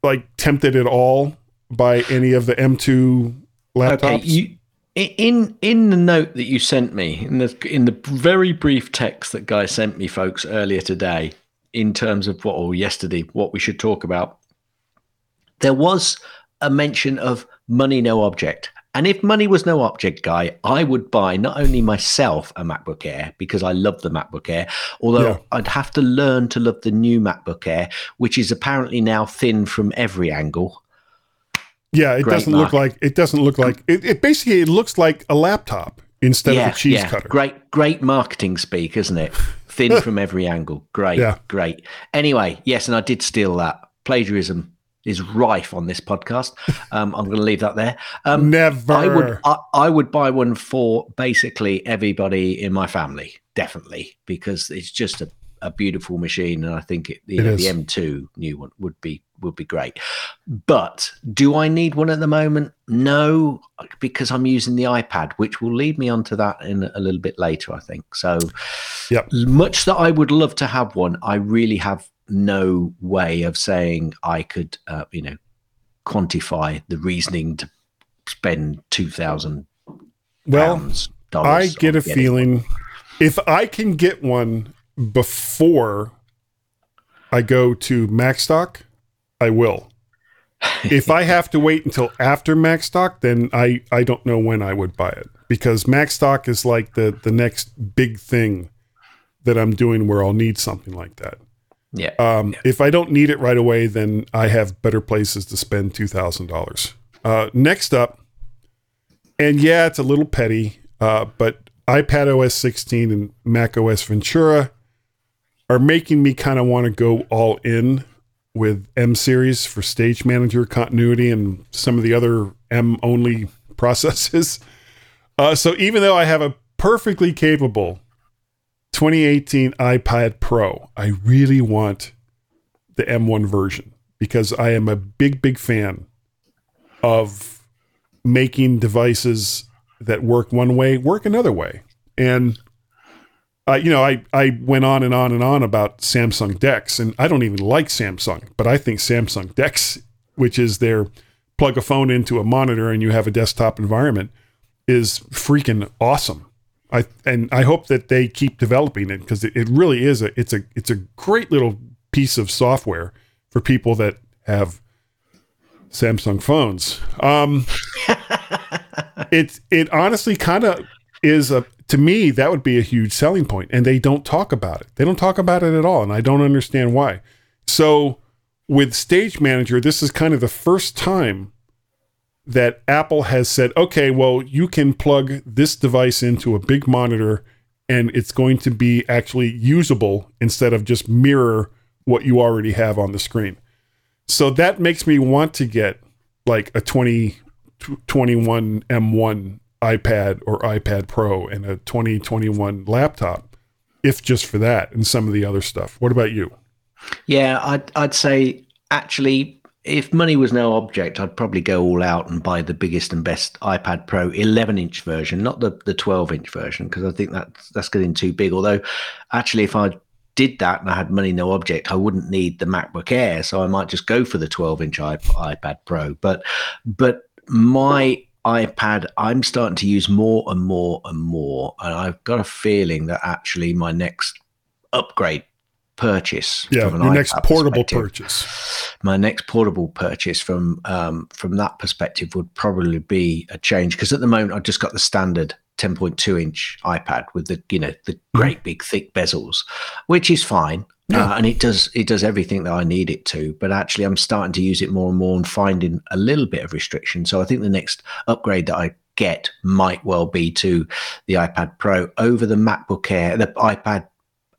like tempted at all by any of the M2 laptops? Okay, you in in the note that you sent me in the in the very brief text that guy sent me, folks, earlier today, in terms of what or yesterday, what we should talk about. There was a mention of money no object. And if money was no object, guy, I would buy not only myself a MacBook Air because I love the MacBook Air, although Yeah. I'd have to learn to love the new MacBook Air, which is apparently now thin from every angle. Yeah, it Great doesn't look like it doesn't look like it, it basically it looks like a laptop instead of a cheese cutter. Great, great marketing speak, isn't it? Thin from every angle. Great, Yeah. great. Anyway, yes, and I did steal that. Plagiarism is rife on this podcast. Um, I'm going to leave that there. Um, Never. I would, I, I would buy one for basically everybody in my family, definitely, because it's just a, a beautiful machine, and I think it, It know, the M2 new one would be would be great. But do I need one at the moment? No, because I'm using the iPad, which will lead me onto that in a little bit later, I think. So, Yep. much that I would love to have one, I really have no way of saying I could, uh, you know, quantify the reasoning to spend two thousand well. I get a feeling if I can get one before I go to Macstock, I will. if I have to wait until after Macstock, then I I don't know when I would buy it because Macstock is like the the next big thing that I'm doing where I'll need something like that. Yeah. Um, If I don't need it right away, then I have better places to spend two thousand dollars. Uh, next up, and yeah, it's a little petty, uh, but iPad OS 16 and Mac OS Ventura are making me kind of want to go all in with M series for Stage Manager continuity and some of the other M only processes. Uh, so even though I have a perfectly capable 2018 iPad Pro, I really want the M1 version because I am a big, big fan of making devices that work one way work another way. And uh, you know, I I went on and on and on about Samsung Dex, and I don't even like Samsung, but I think Samsung Dex, which is their plug a phone into a monitor and you have a desktop environment, is freaking awesome. I and I hope that they keep developing it because it, it really is a it's a it's a great little piece of software for people that have Samsung phones. Um, it it honestly kind of is a to me that would be a huge selling point, and they don't talk about it. They don't talk about it at all, and I don't understand why. So with Stage Manager, this is kind of the first time that Apple has said, okay, well, you can plug this device into a big monitor and it's going to be actually usable instead of just mirror what you already have on the screen. So that makes me want to get like a 20, 21 M1 iPad or iPad Pro and a 2021 laptop, if just for that and some of the other stuff. What about you? Yeah, I'd I'd say actually, if money was no object, I'd probably go all out and buy the biggest and best iPad Pro 11 inch version, not the the 12 inch version, because I think that's that's getting too big. Although, actually, if I did that and I had money no object, I wouldn't need the MacBook Air, so I might just go for the 12 inch iPad Pro. But but my iPad, I'm starting to use more and more and more, and I've got a feeling that actually my next upgrade purchase Yeah, your next portable purchase. my next portable purchase from um, from that perspective would probably be a change because at the moment I've just got the standard 10.2 inch iPad with the you know the Mm-hmm. great big thick bezels, which is fine. Uh, and it does it does everything that I need it to, but actually I'm starting to use it more and more and finding a little bit of restriction. So I think the next upgrade that I get might well be to the iPad Pro over the MacBook Air, the iPad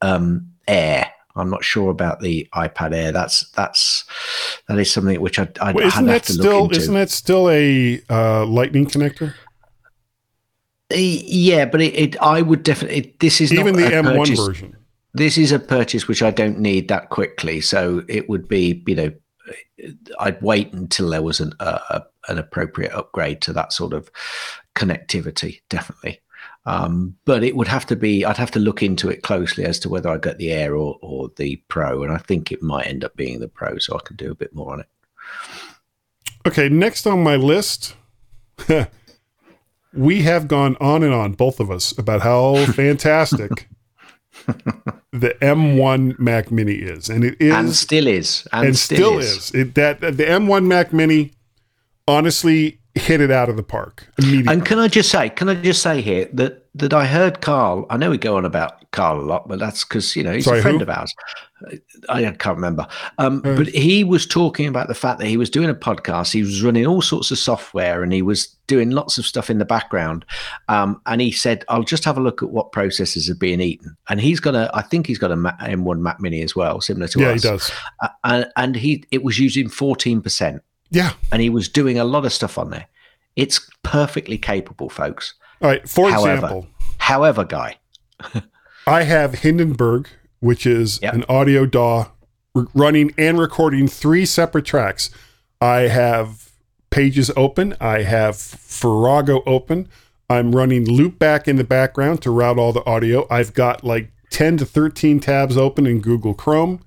um, Air. I'm not sure about the iPad Air. That's that's that is something which I I Well, isn't have that to look still into. isn't that still a uh, lightning connector? Uh, yeah, but it, it I would definitely this is Even the M1 purchase- version. this is a purchase which I don't need that quickly. So it would be, you know, I'd wait until there was an uh, an appropriate upgrade to that sort of connectivity, definitely. Um, but it would have to be. I'd have to look into it closely as to whether I get the Air or, or the Pro, and I think it might end up being the Pro, so I can do a bit more on it. Okay, next on my list, we have gone on and on, both of us, about how fantastic the M1 Mac Mini is, and it is, and still is, and, and still, still is. is. It, that the M1 Mac Mini, honestly, hit it out of the park immediately. And can I just say, can I just say here that that I heard Carl. I know we go on about Carl a lot, but that's because you know he's Sorry, a friend who? of ours. I can't remember, um, but he was talking about the fact that he was doing a podcast. He was running all sorts of software, and he was doing lots of stuff in the background. Um, and he said, "I'll just have a look at what processes are being eaten." And he's got a, I think he's got a Ma- M1 Mac Mini as well, similar to yeah, us. he does. Uh, and and he it was using fourteen percent Yeah. and he was doing a lot of stuff on there. It's perfectly capable, folks. All right. For However- example, However, guy, I have Hindenburg, which is Yep. an audio DAW running and recording three separate tracks. I have Pages open. I have Farrago open. I'm running Loopback in the background to route all the audio. I've got like 10 to 13 tabs open in Google Chrome.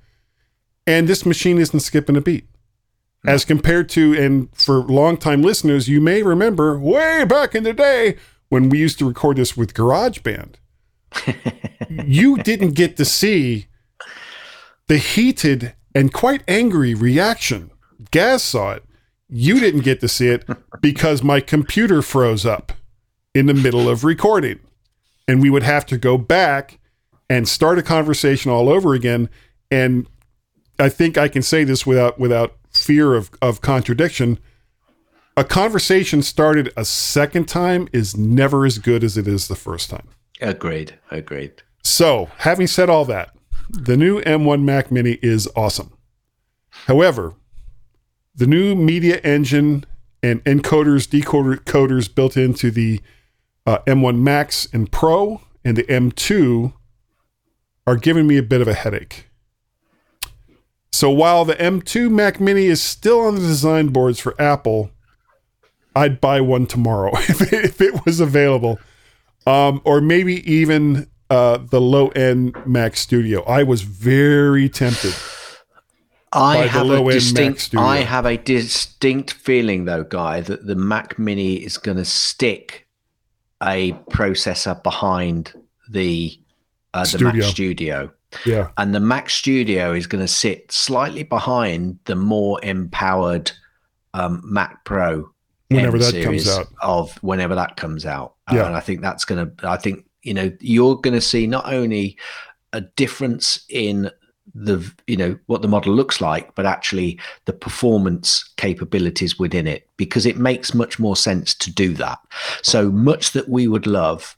And this machine isn't skipping a beat. As compared to, and for longtime listeners, you may remember way back in the day when we used to record this with GarageBand you didn't get to see the heated and quite angry reaction. Gaz saw it. You didn't get to see it because my computer froze up in the middle of recording. And we would have to go back and start a conversation all over again. And I think I can say this without without fear of, of contradiction. A conversation started a second time is never as good as it is the first time. agreed, agreed. So, having said all that, the new M1 Mac Mini is awesome. However, the new media engine and encoders, decoders built into the uh, M1 Max and Pro and the M2 are giving me a bit of a headache. So while the M2 Mac Mini is still on the design boards for Apple, I'd buy one tomorrow if it, if it was available um, or maybe even uh, the low end Mac Studio. I was very tempted. I have a distinct. Studio. I have a distinct feeling, though, guy, that the Mac Mini is going to stick a processor behind the uh, the Mac Studio. Yeah, and the Mac Studio is going to sit slightly behind the more empowered um, Mac Pro. Whenever M that comes out. of whenever that comes out, Uh, Yeah. and I think that's going to. I think you know you're going to see not only a difference in the you know what the model looks like but actually the performance capabilities within it because it makes much more sense to do that so much that we would love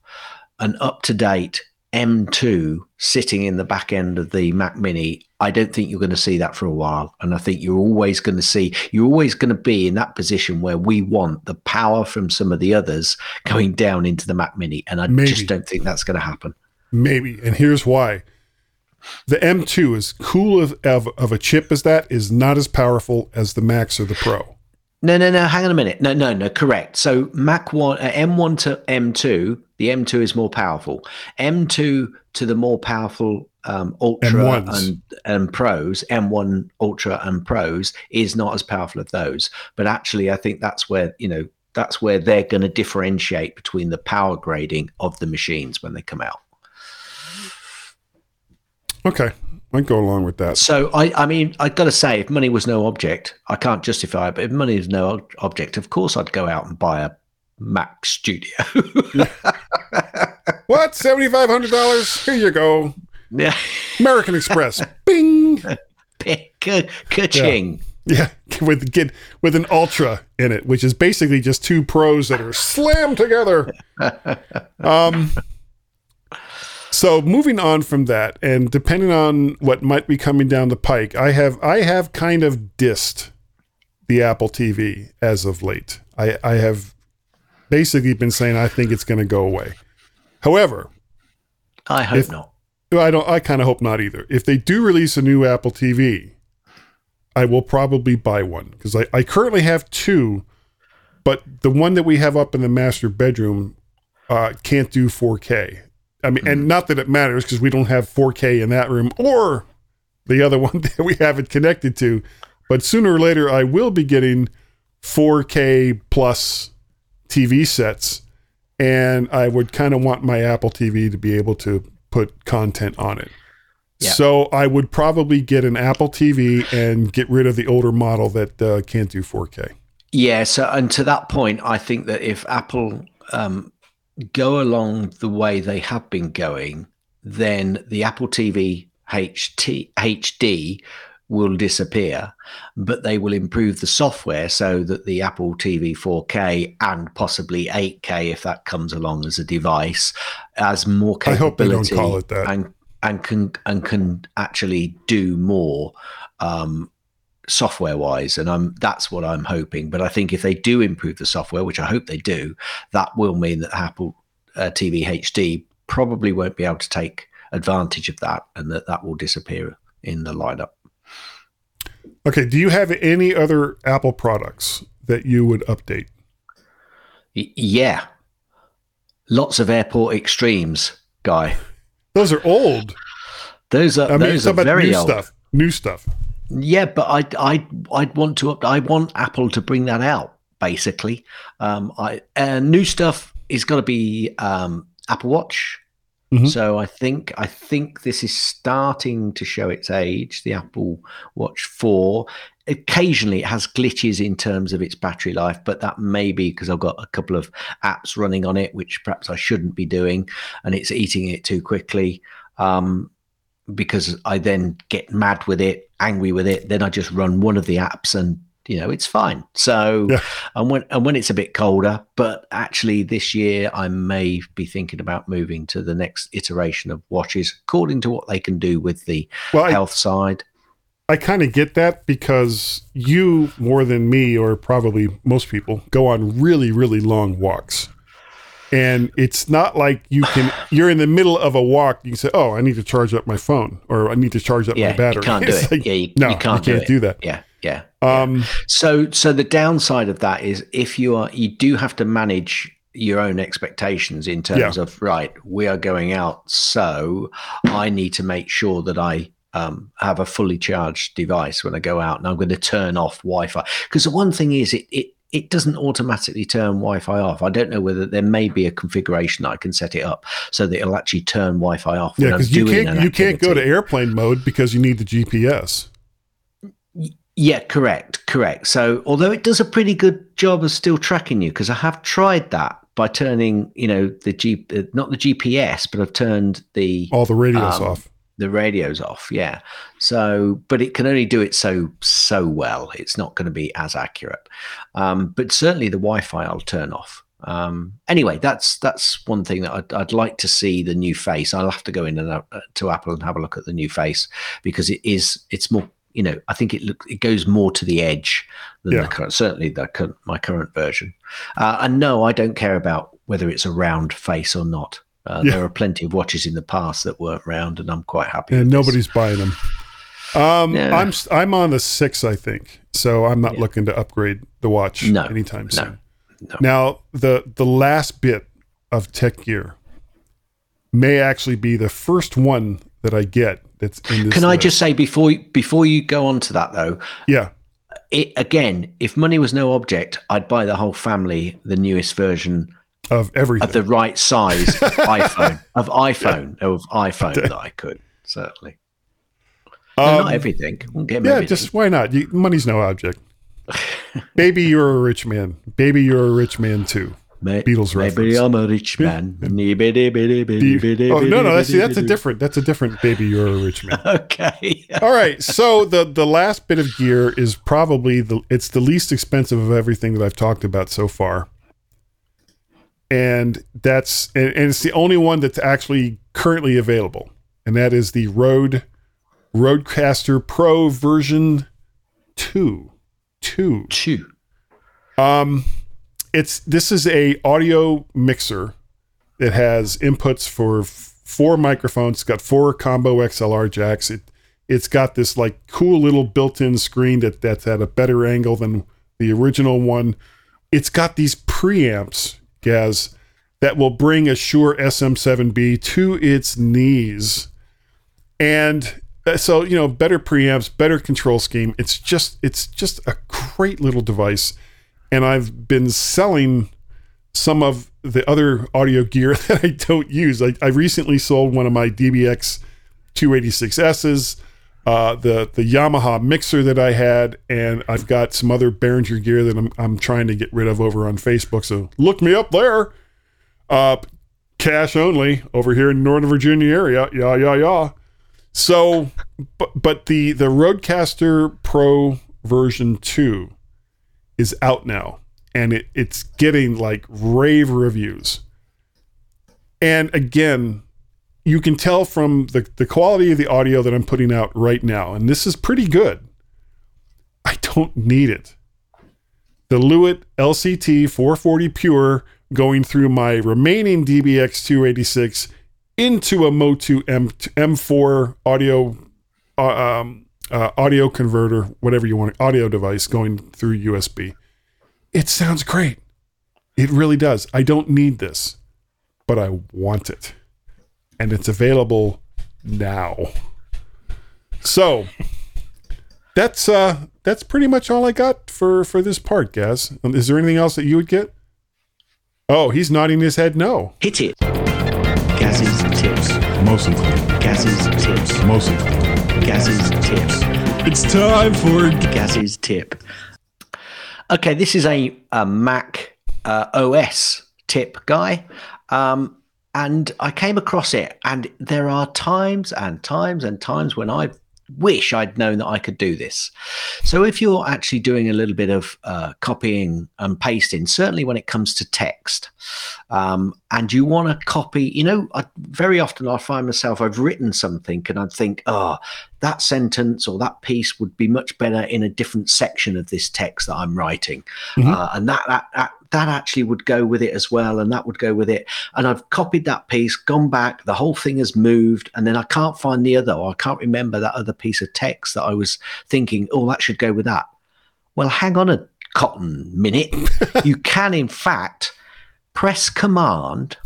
an up to date M2 sitting in the back end of the Mac Mini, I don't think you're going to see that for a while. And I think you're always going to see, you're always going to be in that position where we want the power from some of the others going down into the Mac Mini. And I Maybe. just don't think that's going to happen. maybe. And here's why. The M2, as cool of, of, of a chip as that, is not as powerful as the Max or the Pro. No, no, no. Hang on a minute. No, no, no. Correct. So Mac one, uh, M1 to M2, the M2 is more powerful. M2 to the more powerful um, Ultra M1s. and and Pros, M1 Ultra and Pros is not as powerful as those. But actually, I think that's where you know that's where they're going to differentiate between the power grading of the machines when they come out. Okay, I'd go along with that. So I, I mean, I've got to say, if money was no object, I can't justify it. But if money is no object, of course, I'd go out and buy a Mac Studio. What? $7,500? Here you go. Yeah. American Express. Bing. Ka- Ka-ching. Yeah, with get with an ultra in it, which is basically just two pros that are slammed together. Um, so moving on from that, and depending on what might be coming down the pike, I have I have kind of dissed the Apple TV as of late. I, I have basically been saying I think it's going to go away. However, I hope If- not. I don't. I kind of hope not either. If they do release a new Apple TV, I will probably buy one because I, I currently have two, but the one that we have up in the master bedroom uh, can't do 4K. I mean, and not that it matters because we don't have 4K in that room or the other one that we have it connected to. But sooner or later, I will be getting 4K plus TV sets, and I would kind of want my Apple TV to be able to put content on it. Yeah. So I would probably get an Apple TV and get rid of the older model that uh, can't do 4K. Yeah. So, and to that point, I think that if Apple um, go along the way they have been going, then the Apple TV HT, HD will disappear, but they will improve the software so that the Apple TV 4K and possibly 8K, if that comes along as a device, has more I capability. don't call it that. And and can and can actually do more um, software wise and i'm that's what i'm hoping but i think if they do improve the software which i hope they do that will mean that apple uh, tv hd probably won't be able to take advantage of that and that that will disappear in the lineup Okay. Do you have any other Apple products that you would update? Y- yeah lots of airport extremes guy Those are old. those are I mean, those are very new old stuff. New stuff. Yeah, but I I I'd want to up. I want Apple to bring that out. Basically, um, I uh, new stuff is going to be um, Apple Watch. Mhm. So I think I think this is starting to show its age. The Apple Watch Four. Occasionally, it has glitches in terms of its battery life, but that may be because I've got a couple of apps running on it, which perhaps I shouldn't be doing, and it's eating it too quickly. Um, because I then get mad with it, angry with it. Then I just run one of the apps, and you know it's fine. So, Yeah. and when and when it's a bit colder, but actually this year I may be thinking about moving to the next iteration of watches, according to what they can do with the Well, I, health side. I kind of get that because you, more than me, or probably most people, go on really, really long walks. And it's not like you can, you're in the middle of a walk, you can say, Oh, I need to charge up my phone or I need to charge up Yeah, my battery. you can't do It's it. like, yeah, you, no, you can't, do, it. do that. Yeah, yeah. Um, So, so the downside of that is if you are, you do have to manage your own expectations in terms of right, we are going out, so I need to make sure that I um, have a fully charged device when I go out, and I'm going to turn off Wi-Fi because the one thing is it it it doesn't automatically turn Wi-Fi off. I don't know whether there may be a configuration that I can set it up so that it'll actually turn Wi-Fi off. yeah, because you can't, an you can't go to airplane mode because you need the GPS. Yeah, correct, correct. So, although it does a pretty good job of still tracking you, because I have tried that by turning, you know, the G, uh, not the GPS, but I've turned the All the radios Um, off. the radios off. Yeah. So, but it can only do it so so well. It's not going to be as accurate. Um, but certainly the Wi-Fi I'll turn off. Um, anyway, that's that's one thing that I'd, I'd like to see the new face. I'll have to go in and uh, to Apple and have a look at the new face because it is it's more. You know, I think it look it goes more to the edge than Yeah. the current, certainly the current, my current version. Uh, and no, I don't care about whether it's a round face or not. Uh, Yeah. There are plenty of watches in the past that weren't round, and I'm quite happy. and with this. nobody's buying them. Um, Yeah. I'm I'm on the six, I think, so I'm not looking to upgrade the watch No, anytime no, soon. no. Now, the the last bit of tech gear may actually be the first one that I get that's in this. Can I list. just say before before you go on to that though, Yeah, it again, if money was no object, I'd buy the whole family the newest version of everything. of the right size iPhone of iPhone of iPhone that I could certainly. No, Um, not everything. Won't yeah, everything. just why not? You, money's no object. Baby, you're a rich man. Baby, you're a rich man too. May- Beatles Maybe. I'm a rich man. The- Oh oh no, no, that's that's a different that's a different baby. You're a rich man. Okay. All right, so the the last bit of gear is probably the it's the least expensive of everything that I've talked about so far, and that's and, and it's the only one that's actually currently available, and that is the Rode Rodecaster Pro version two, two. Chew. Um, it's this is a audio mixer that has inputs for f- four microphones. It's got four combo XLR jacks. It it's got this like cool little built-in screen that that's at a better angle than the original one. It's got these preamps, Gaz, that will bring a Shure SM7B to its knees. And uh, so, you know, better preamps, better control scheme. It's just it's just a great little device. And I've been selling some of the other audio gear that I don't use. I, I recently sold one of my DBX 286Ss, uh, the the Yamaha mixer that I had, and I've got some other Behringer gear that I'm I'm trying to get rid of over on Facebook. So look me up there. Uh, cash only over here in Northern Virginia area. Yeah, yeah, yeah. So, but but the the Rodecaster Pro version two is out now and it, it's getting like rave reviews. And again, you can tell from the, the quality of the audio that I'm putting out right now, and this is pretty good. I don't need it. The Lewitt LCT 440 Pure going through my remaining DBX 286 into a Motu M, M4 audio uh, um, uh, audio converter, whatever you want, audio device going through USB. It sounds great. It really does. I don't need this, but I want it. And it's available now. So that's uh that's pretty much all I got for for this part, Gaz. Um, Is there anything else that you would get? Oh, he's nodding his head no. Hit it. Gaz's tips. Mostly. Gaz's tips. Mostly. Gaz's tip. It's time for Gaz's tip. Okay, this is a, a Mac uh, OS tip guy. Um, and I came across it, and there are times and times and times when I wish I'd known that I could do this. So, if you're actually doing a little bit of uh, copying and pasting, certainly when it comes to text, um, and you want to copy, you know, I, very often I find myself, I've written something and I think, oh, that sentence or that piece would be much better in a different section of this text that I'm writing. Uh, and that, that, that, that actually would go with it as well. And that would go with it. And I've copied that piece, gone back, the whole thing has moved. And then I can't find the other, or I can't remember that other piece of text that I was thinking, oh, that should go with that. Well, hang on a cotton minute. you can, in fact, press command,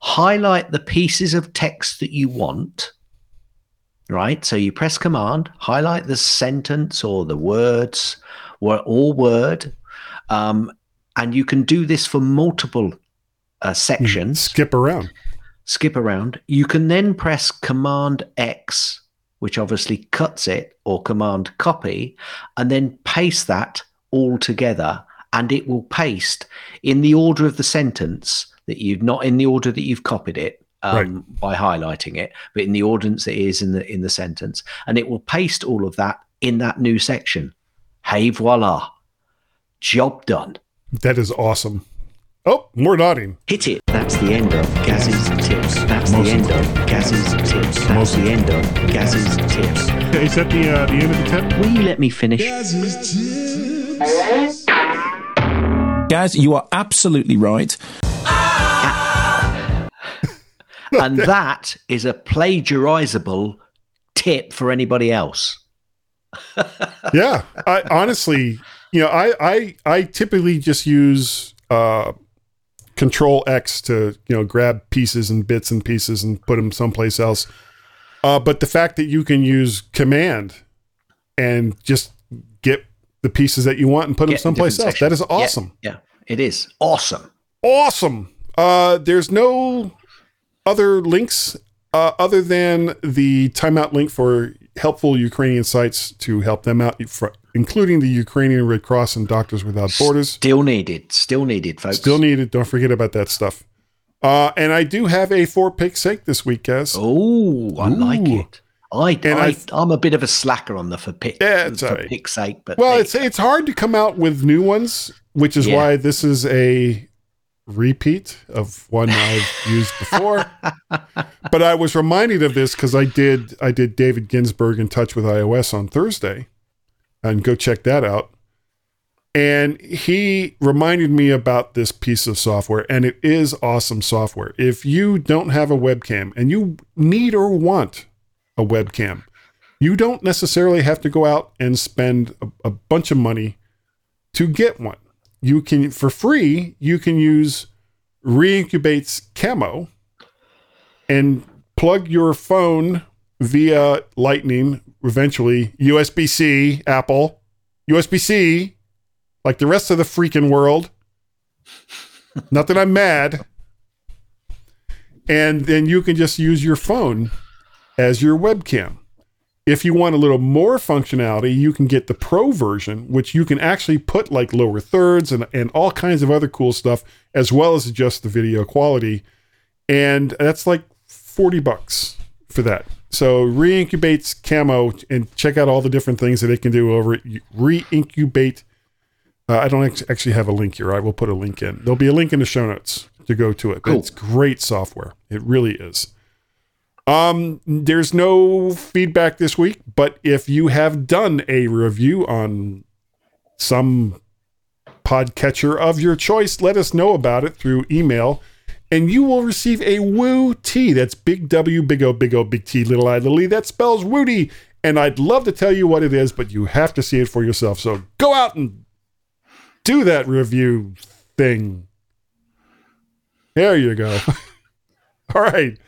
highlight the pieces of text that you want. Right. So you press command, highlight the sentence or the words or, or word. Um, and you can do this for multiple uh, sections Skip around. skip around. You can then press Command X, which obviously cuts it, or Command Copy, and then paste that all together, and it will paste in the order of the sentence that you've not in the order that you've copied it. Um, by highlighting it, but in the ordinance it is in the in the sentence, and it will paste all of that in that new section. Hey, voila! Job done. That is awesome. Oh, more nodding. Hit it. That's the end of Gaz's tips. That's the end of Gaz's tips. That's the end of Gaz's tips. Is that the uh, the end of the tip? Will you let me finish? Guys, you are absolutely right. and that is a plagiarizable tip for anybody else. yeah i honestly you know i i i typically just use uh control x to you know grab pieces and bits and pieces and put them someplace else uh but the fact that you can use command and just get the pieces that you want and put them Get in someplace else that is sections. Yeah, awesome Yeah, it is awesome. awesome. Uh, there's no other links uh, other than the timeout link for helpful Ukrainian sites to help them out, including the Ukrainian Red Cross and Doctors Without Borders. Still needed. Still needed, folks. Still needed. Don't forget about that stuff. Uh, and I do have a four pick sake this week, guys. Oh, I like it. I, And I, I- I'm a bit of a slacker on the for pick, Yeah, for alright. pick's sake, but Well, it's it's hard to come out with new ones, which is Yeah. why this is a repeat of one I've used before. but I was reminded of this because I did I did David Ginsburg in touch with iOS on Thursday, and go check that out. And he reminded me about this piece of software, and it is awesome software. If you don't have a webcam and you need or want a webcam, you don't necessarily have to go out and spend a, a bunch of money to get one. You can, for free, you can use Reincubate's Camo and plug your phone via Lightning, eventually USB C, Apple, USB C, like the rest of the freaking world. Not that I'm mad. And then you can just use your phone as your webcam. If you want a little more functionality, you can get the pro version, which you can actually put like lower thirds and, and all kinds of other cool stuff, as well as adjust the video quality. And that's like 40 bucks for that. So Reincubate's Camo and check out all the different things that it can do over at Reincubate. Uh, I don't act- actually have a link here. I will put a link in. There'll be a link in the show notes to go to it. But Cool. it's great software. It really is. Um, there's no feedback this week, but if you have done a review on some podcatcher of your choice, let us know about it through email, and you will receive a Woo T. That's big W, big O, big O, big T, little I, little E. That spells Woody. And I'd love to tell you what it is, but you have to see it for yourself. So go out and do that review thing. There you go. All right.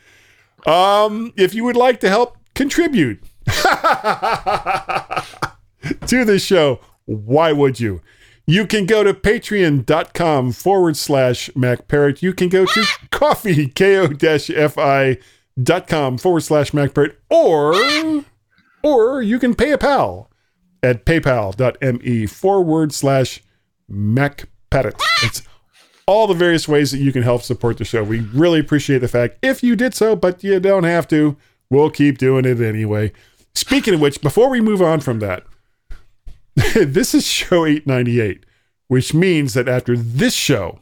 Um, if you would like to help contribute to this show, why would you? You can go to patreon.com forward slash MacParrot. You can go to coffee, ko-fi dot com forward slash MacParrot. Or, or you can pay a pal at paypal.me forward slash MacParrot. It's all the various ways that you can help support the show. We really appreciate the fact if you did so, but you don't have to. We'll keep doing it anyway. Speaking of which, before we move on from that, this is show 898, which means that after this show,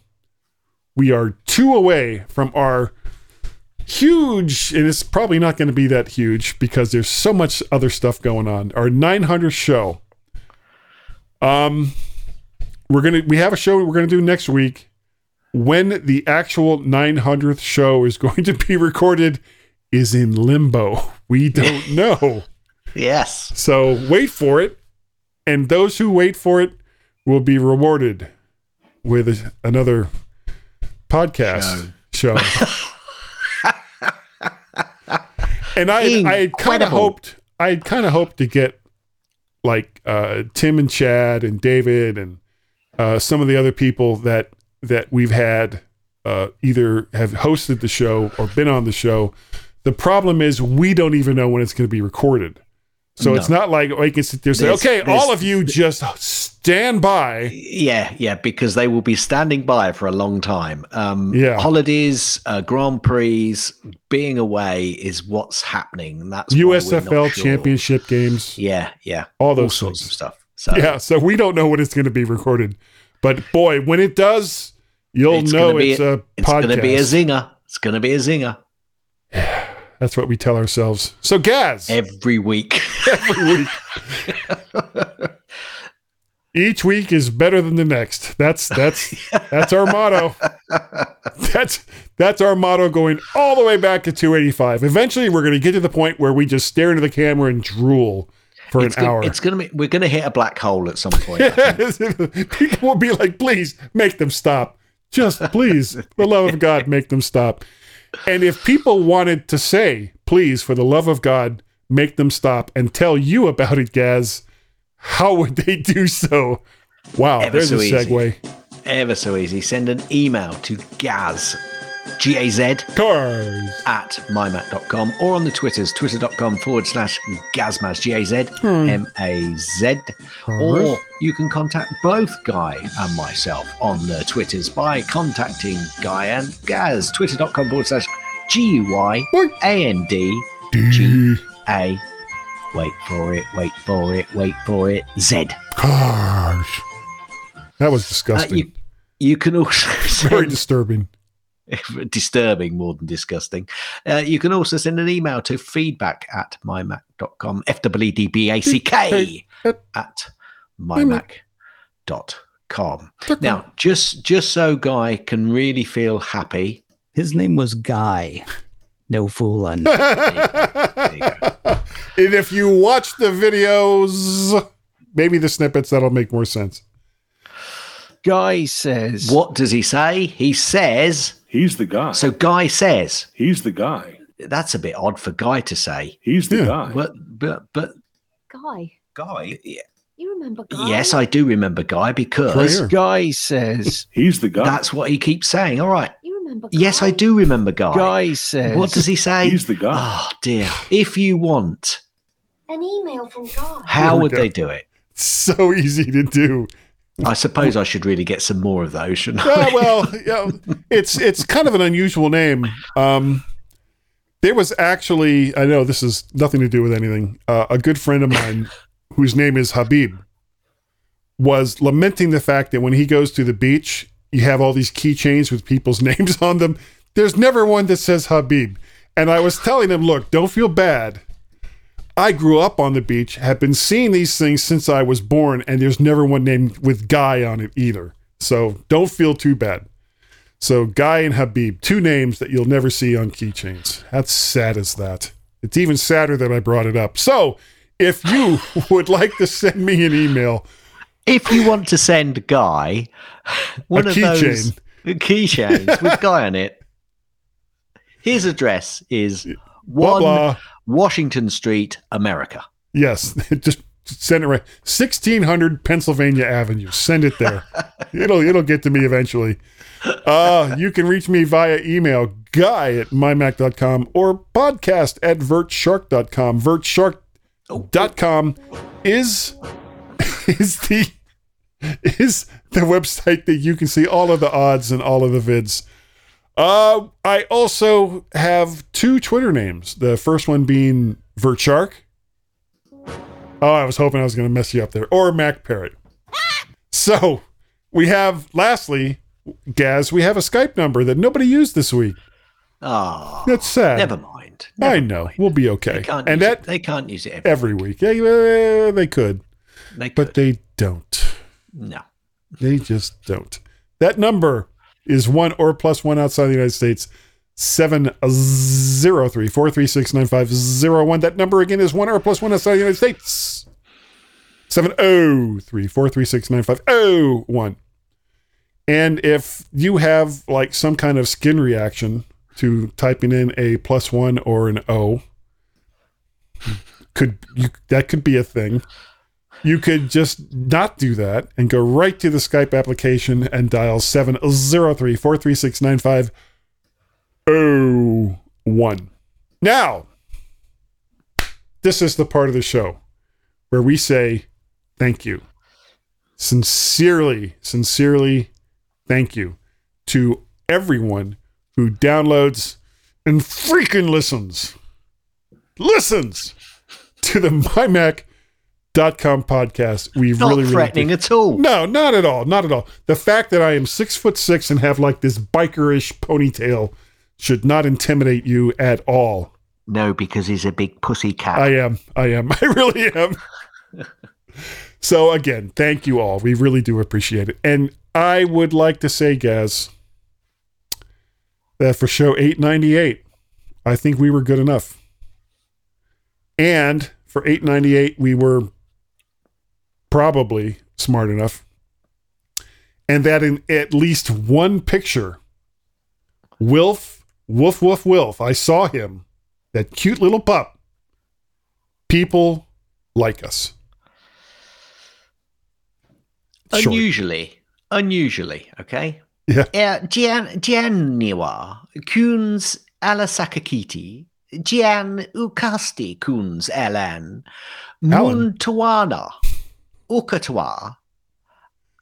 we are two away from our huge, and it's probably not going to be that huge because there's so much other stuff going on. Our 900th show. Um, we're gonna we have a show we're gonna do next week. When the actual 900th show is going to be recorded is in limbo. We don't know. yes. So wait for it. And those who wait for it will be rewarded with another podcast show. and I I had kind of hoped I had kind of hoped to get like uh, Tim and Chad and David and uh, some of the other people that that we've had uh, either have hosted the show or been on the show. The problem is we don't even know when it's going to be recorded. So it's not like I can sit there and say, There's- okay, there's- all of you just stand by. Yeah, yeah, because they will be standing by for a long time. Um, Yeah. holidays, uh, Grand Prix, being away is what's happening. That's why we're not USFL sure. championship games. Yeah, yeah, All all those sorts things. of stuff. So Yeah, so we don't know when it's going to be recorded. But boy, when it does, you'll it's know gonna be it's a it's going to be a zinger. It's going to be a zinger That's what we tell ourselves. So, Gaz, every week. every week. Each week is better than the next. That's that's that's our motto. That's that's our motto going all the way back to 285. Eventually, we're going to get to the point where we just stare into the camera and drool for it's an gonna, hour. It's to be. We're to hit a black hole at some point. People will be like, please make them stop. Just please, for the love of God, make them stop. And if people wanted to say, please, for the love of God, make them stop and tell you about it, Gaz, how would they do so? Wow, Ever there's so a easy. segue. Ever so easy. Send an email to Gaz G-A-Z Cars. at mymac.com or on the Twitters, twitter.com forward slash Gazmaz, G-A-Z, M-A-Z. Or you can contact both Guy and myself on the Twitters by contacting Guy and Gaz, twitter.com forward slash G-U-Y-A-N-D G-A. Wait for it, wait for it, wait for it, Z. Cars. That was Uh, disgusting. you, you can also Very disturbing. disturbing more than disgusting. Uh, you can also send an email to feedback at mymac.com, F W E D B A C K at mymac.com. Now, just just so Guy can really feel happy, His name was Guy. No fooling. there you go. And if you watch the videos, maybe the snippets, that'll make more sense. Guy says, What does he say? He says, He's the guy. so Guy says, He's the guy. that's a bit odd for Guy to say. He's the Yeah. guy. But, but, but, Guy, Guy, Yeah. you remember Guy? yes, I do remember Guy because here. Guy says, He's the guy. that's what he keeps saying. All right. You remember Guy? Yes, I do remember Guy. Guy says, What does he say? He's the guy. Oh dear. If you want, An email from Guy. how would go. they do it? So easy to do. I suppose I should really get some more of those, shouldn't I? Yeah, well, yeah, it's it's kind of an unusual name. Um, there was actually, I know this is nothing to do with anything. Uh, a good friend of mine, whose name is Habib, was lamenting the fact that when he goes to the beach, you have all these keychains with people's names on them. There's never one that says Habib. And I was telling him, look, don't feel bad. I grew up on the beach, have been seeing these things since I was born, and there's never one named with Guy on it either. So don't feel too bad. So Guy and Habib, two names that you'll never see on keychains. That's sad as that. It's even sadder that I brought it up. So if you would like to send me an email, If you want to send Guy one of those keychains with Guy on it, his address is blah one blah. Washington Street, America. Yes, just send it right. Sixteen hundred Pennsylvania Avenue. Send it there. it'll it'll get to me eventually. Uh, you can reach me via email, guy at mymac.com or podcast at vertshark.com. Vertshark.com is is the is the website that you can see all of the odds and all of the vids. Uh, I also have two Twitter names. The first one being Vertshark. Oh, I was hoping I was going to mess you up there. Or Mac Parrot. So we have, lastly, Gaz, we have a Skype number that nobody used this week. Ah, That's sad. never mind. I know. mind. We'll be They okay. And that it. they can't use it every, every week. Yeah, uh, they could, they but they don't. no. They just don't. That number is one or plus one outside the United States. 703 436 9501. That number again is one or plus one outside the United States. 703 436 9501. And if you have like some kind of skin reaction to typing in a plus one or an O, could you that could be a thing. You could just not do that and go right to the Skype application and dial 703 436 9501. Now, this is the part of the show where we say thank you. Sincerely, sincerely thank you to everyone who downloads and freaking listens. Listens to the MyMac.com podcast. We Not really, really threatening do. at all. No, not at all. Not at all. The fact that I am six foot six and have like this bikerish ponytail should not intimidate you at all. No, because he's a big pussy cat. I am. I am. I really am. so again, thank you all. We really do appreciate it. And I would like to say, Gaz, that for show 898, I think we were good enough. And for 898, we were probably smart enough. And that in at least one picture, Wilf, Woof, Woof, Wilf, I saw him, that cute little pup. People like us. Short. unusually, unusually, okay. Yeah. Uh, Gian, Gianniwa, Kuns Alasakakiti, Gian Ukasti Kuns Alan, Alan. Muntawana, Ukatwa,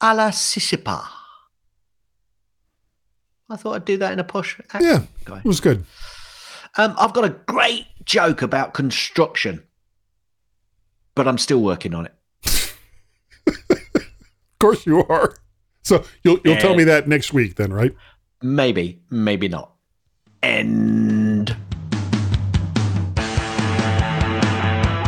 Ala Sisipa. I thought I'd do that in a posh accent. Yeah, guy. it was good. Um, I've got a great joke about construction, but I'm still working on it. Of course you are. So you'll you'll tell Eh. me that next week then, right? Maybe, maybe not. End.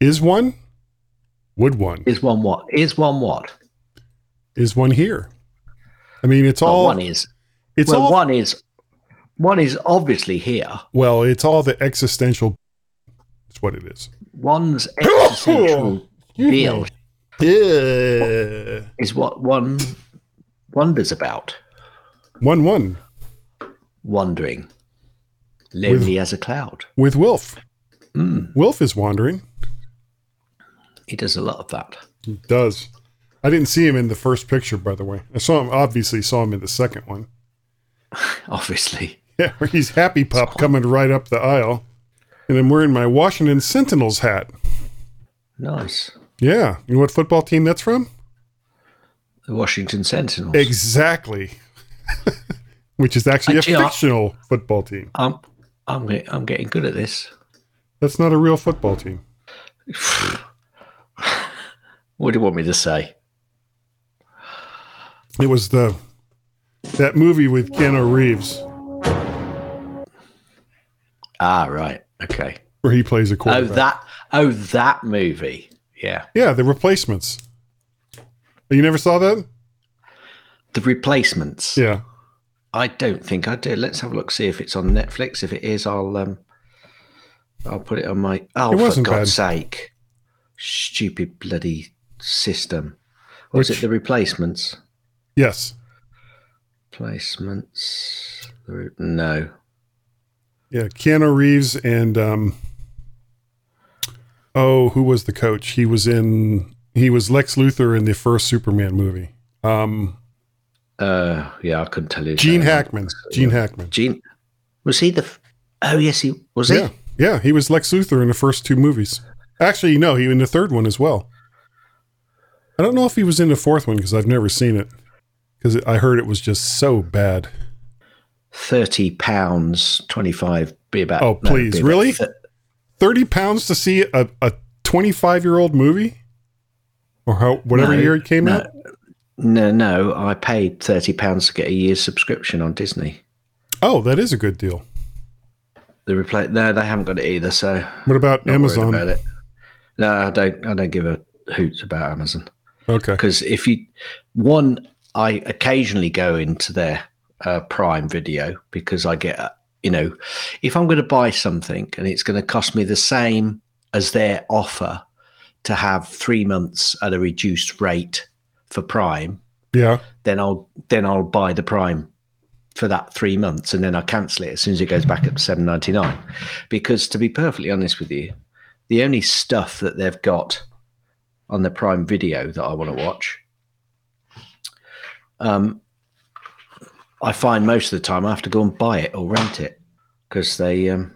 Is one? Would one? Is one what? Is one what? Is one here? I mean, it's Well, all one is. It's well, all one is. One is obviously here. well. It's all the existential. It's what it is. One's existential deal Yeah. is what one wonders about. One one Wandering. Lonely as a cloud. with Wilf. Mm, Wilf is wandering. He does a lot of that. He does. I didn't see him in the first picture, by the way. I saw him. Obviously, saw him in the second one. Obviously. Yeah, he's happy pup coming right up the aisle, and I'm wearing my Washington Sentinels hat. Nice. Yeah, you know what football team that's from? The Washington Sentinels. Exactly. Which is actually a Actually, I- fictional football team. I'm, I'm, I'm getting good at this. That's not a real football team. What do you want me to say? It was the that movie with Keanu Reeves Ah, right. Okay. where he plays a quarterback. Oh, that. Oh, that movie. Yeah. yeah, the replacements. You never saw that? The replacements. Yeah. I don't think I do. Let's have a look, see if it's on Netflix. If it is, I'll um, I'll put it on my. Oh, for God's bad. sake! Stupid bloody system. Was Which- it the replacements? Yes. Placements. No. Yeah, Keanu Reeves and um oh, who was the coach? He was in he was Lex Luthor in the first Superman movie. Um Uh, yeah, I couldn't tell you. Gene. Hackman. Gene Hackman. Gene. Was he the? Oh yes, he was. He. Yeah. Yeah, he was Lex Luthor in the first two movies. Actually, no, he in the third one as well. I don't know if he was in the fourth one because I've never seen it. Because I heard it was just so bad. Thirty pounds, twenty-five. Be about. Oh, please, about really? thir- 30 pounds to see a, a 25 year old movie? Or how, whatever No, year it came no. out? No, no. I paid thirty pounds to get a year's subscription on Disney. Oh, that is a good deal. The replay. No, they haven't got it either. So What about Amazon? about it. No, I don't. I don't give a hoot about Amazon Okay. because if you one, I occasionally go into their uh, Prime Video because I get uh, you know, if I'm going to buy something and it's going to cost me the same as their offer to have three months at a reduced rate for Prime, Yeah. then I'll then I'll buy the Prime for that three months and then I cancel it as soon as it goes back up to seven ninety nine. Because to be perfectly honest with you, the only stuff that they've got on the Prime Video that I want to watch, um, I find most of the time I have to go and buy it or rent it because they um,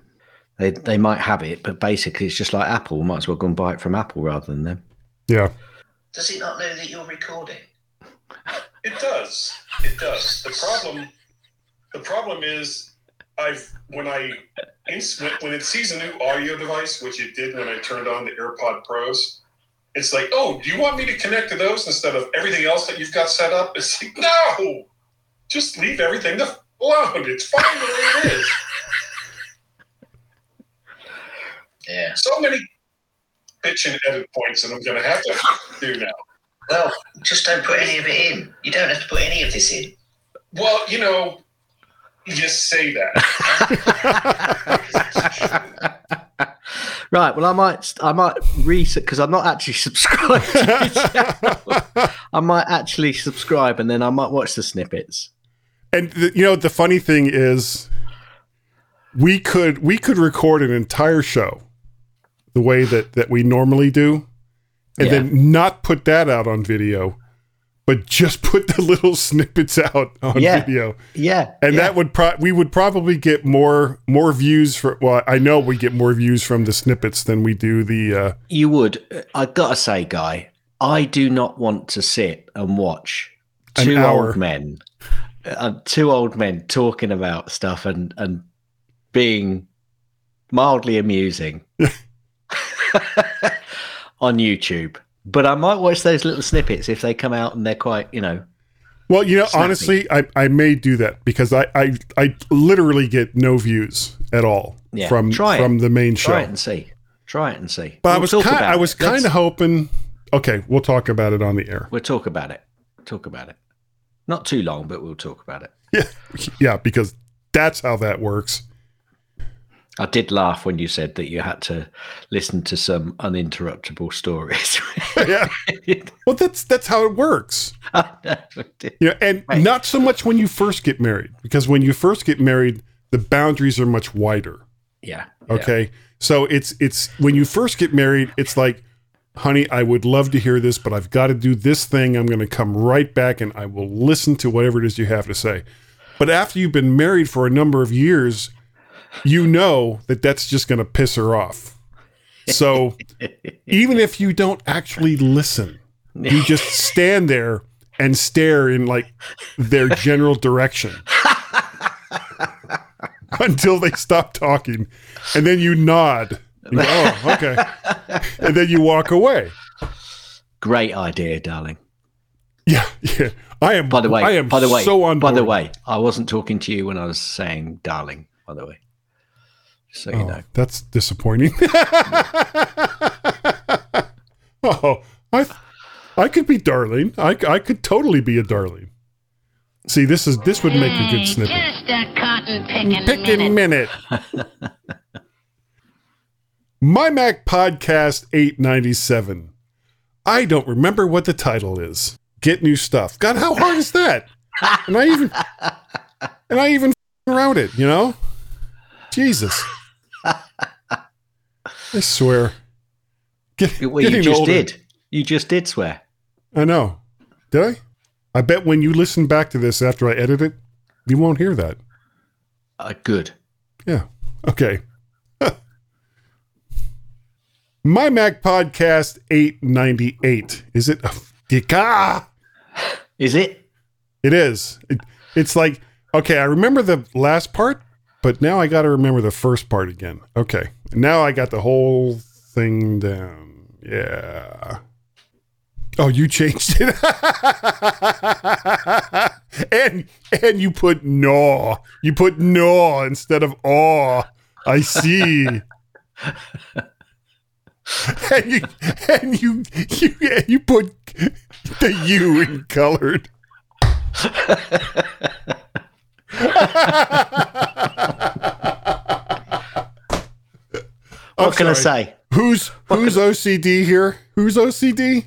they they might have it, but basically it's just like Apple. We might as well go and buy it from Apple rather than them. Yeah. Does it not know that you're recording? It does. It does. The problem, the problem is, I've when I when- when it sees a new audio device, which it did when I turned on the AirPod Pros, it's like, oh, do you want me to connect to those instead of everything else that you've got set up? It's like, no, just leave everything the f- alone. It's fine the way it is. Yeah. So many bitch and edit points that I'm going to have to do now. Well, just don't put any of it in. You don't have to put any of this in. Well, you know, You say that. right. Well, I might, I might reset because I'm not actually subscribed. To. I might actually subscribe and then I might watch the snippets. And the, you know the funny thing is, we could we could record an entire show the way that that we normally do, and Yeah. then not put that out on video, but just put the little snippets out on Yeah. video. Yeah, And yeah. that would pro- we would probably get more more views for well I know we get more views from the snippets than we do the uh You would. I gotta say, guy, I do not want to sit and watch two old men, uh, two old men talking about stuff and and being mildly amusing on YouTube. But I might watch those little snippets if they come out and they're quite, you know. Well, you know, Snappy. honestly, I, I may do that because I, I I literally get no views at all Yeah, from try it. from the main show. Try it and see. Try it and see. But I We'll was talk kind I it. was kind of hoping. Okay, we'll talk about it on the air. We'll talk about it. Talk about it. Not too long, but we'll talk about it. Yeah, yeah, because that's how that works. I did laugh when you said that you had to listen to some uninterruptible stories. yeah. Well, that's that's how it works. Yeah, and not so much when you first get married, because when you first get married, the boundaries are much wider. yeah. Okay. So it's it's when you first get married, it's like, honey, I would love to hear this, but I've got to do this thing. I'm going to come right back and I will listen to whatever it is you have to say. But after you've been married for a number of years, you know that that's just going to piss her off. So even if you don't actually listen, you just stand there and stare in like their general direction until they stop talking. And then you nod. You go, oh, okay. And then you walk away. Great idea, darling. Yeah, yeah. I am By the way, I am by the way, so on by the way, I wasn't talking to you when I was saying darling, by the way. So you Oh, know. That's disappointing. oh, I I could be darling. I I could totally be a darling. See, this is this would make a good snippet. Just a cotton picking, Picking minute. minute. My Mac Podcast 897. I don't remember what the title is. Get new stuff. God, how hard is that? And I even and I even wrote it, you know? Jesus. I swear. Get, Well, you just older. did. You just did swear. I know. Did I? I bet when you listen back to this after I edit it, you won't hear that. Uh, good. Yeah. Okay. My Mac Podcast 898. Is it? Ah! Is it? It is. It, it's like, okay, I remember the last part, but now I got to remember the first part again. Okay. Now I got the whole thing down. Yeah. Oh, you changed it. and and you put no. You put no instead of aw. I see. and you and you you you put the U in colored. I'm What can I say? Who's who's OCD here? Who's OCD?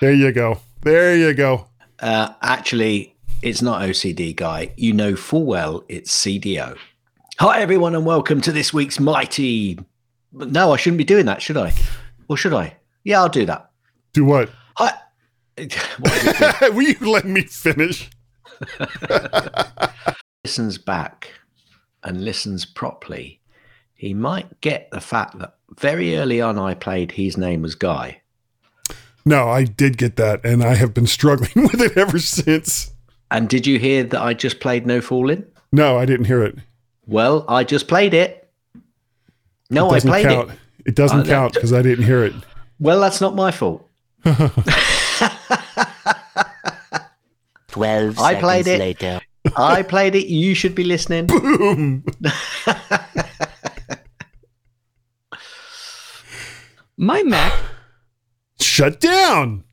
There you go. There you go. Uh, actually, it's not OCD, guy. You know full well it's CDO. Hi, everyone, and welcome to this week's mighty. No, I shouldn't be doing that, should I? Or should I? Yeah, I'll do that. Do what? Hi. Will you let me finish? listens back and listens properly, he might get the fact that very early on I played His Name Was Guy. No, I did get that, and I have been struggling with it ever since. And did you hear that I just played No Fooling? No, I didn't hear it. Well, I just played it. No, it I played count. it. It doesn't Uh, count because I didn't hear it. Well, that's not my fault. 12 I played it. later. I played it. You should be listening. Boom. My Mac Shut down.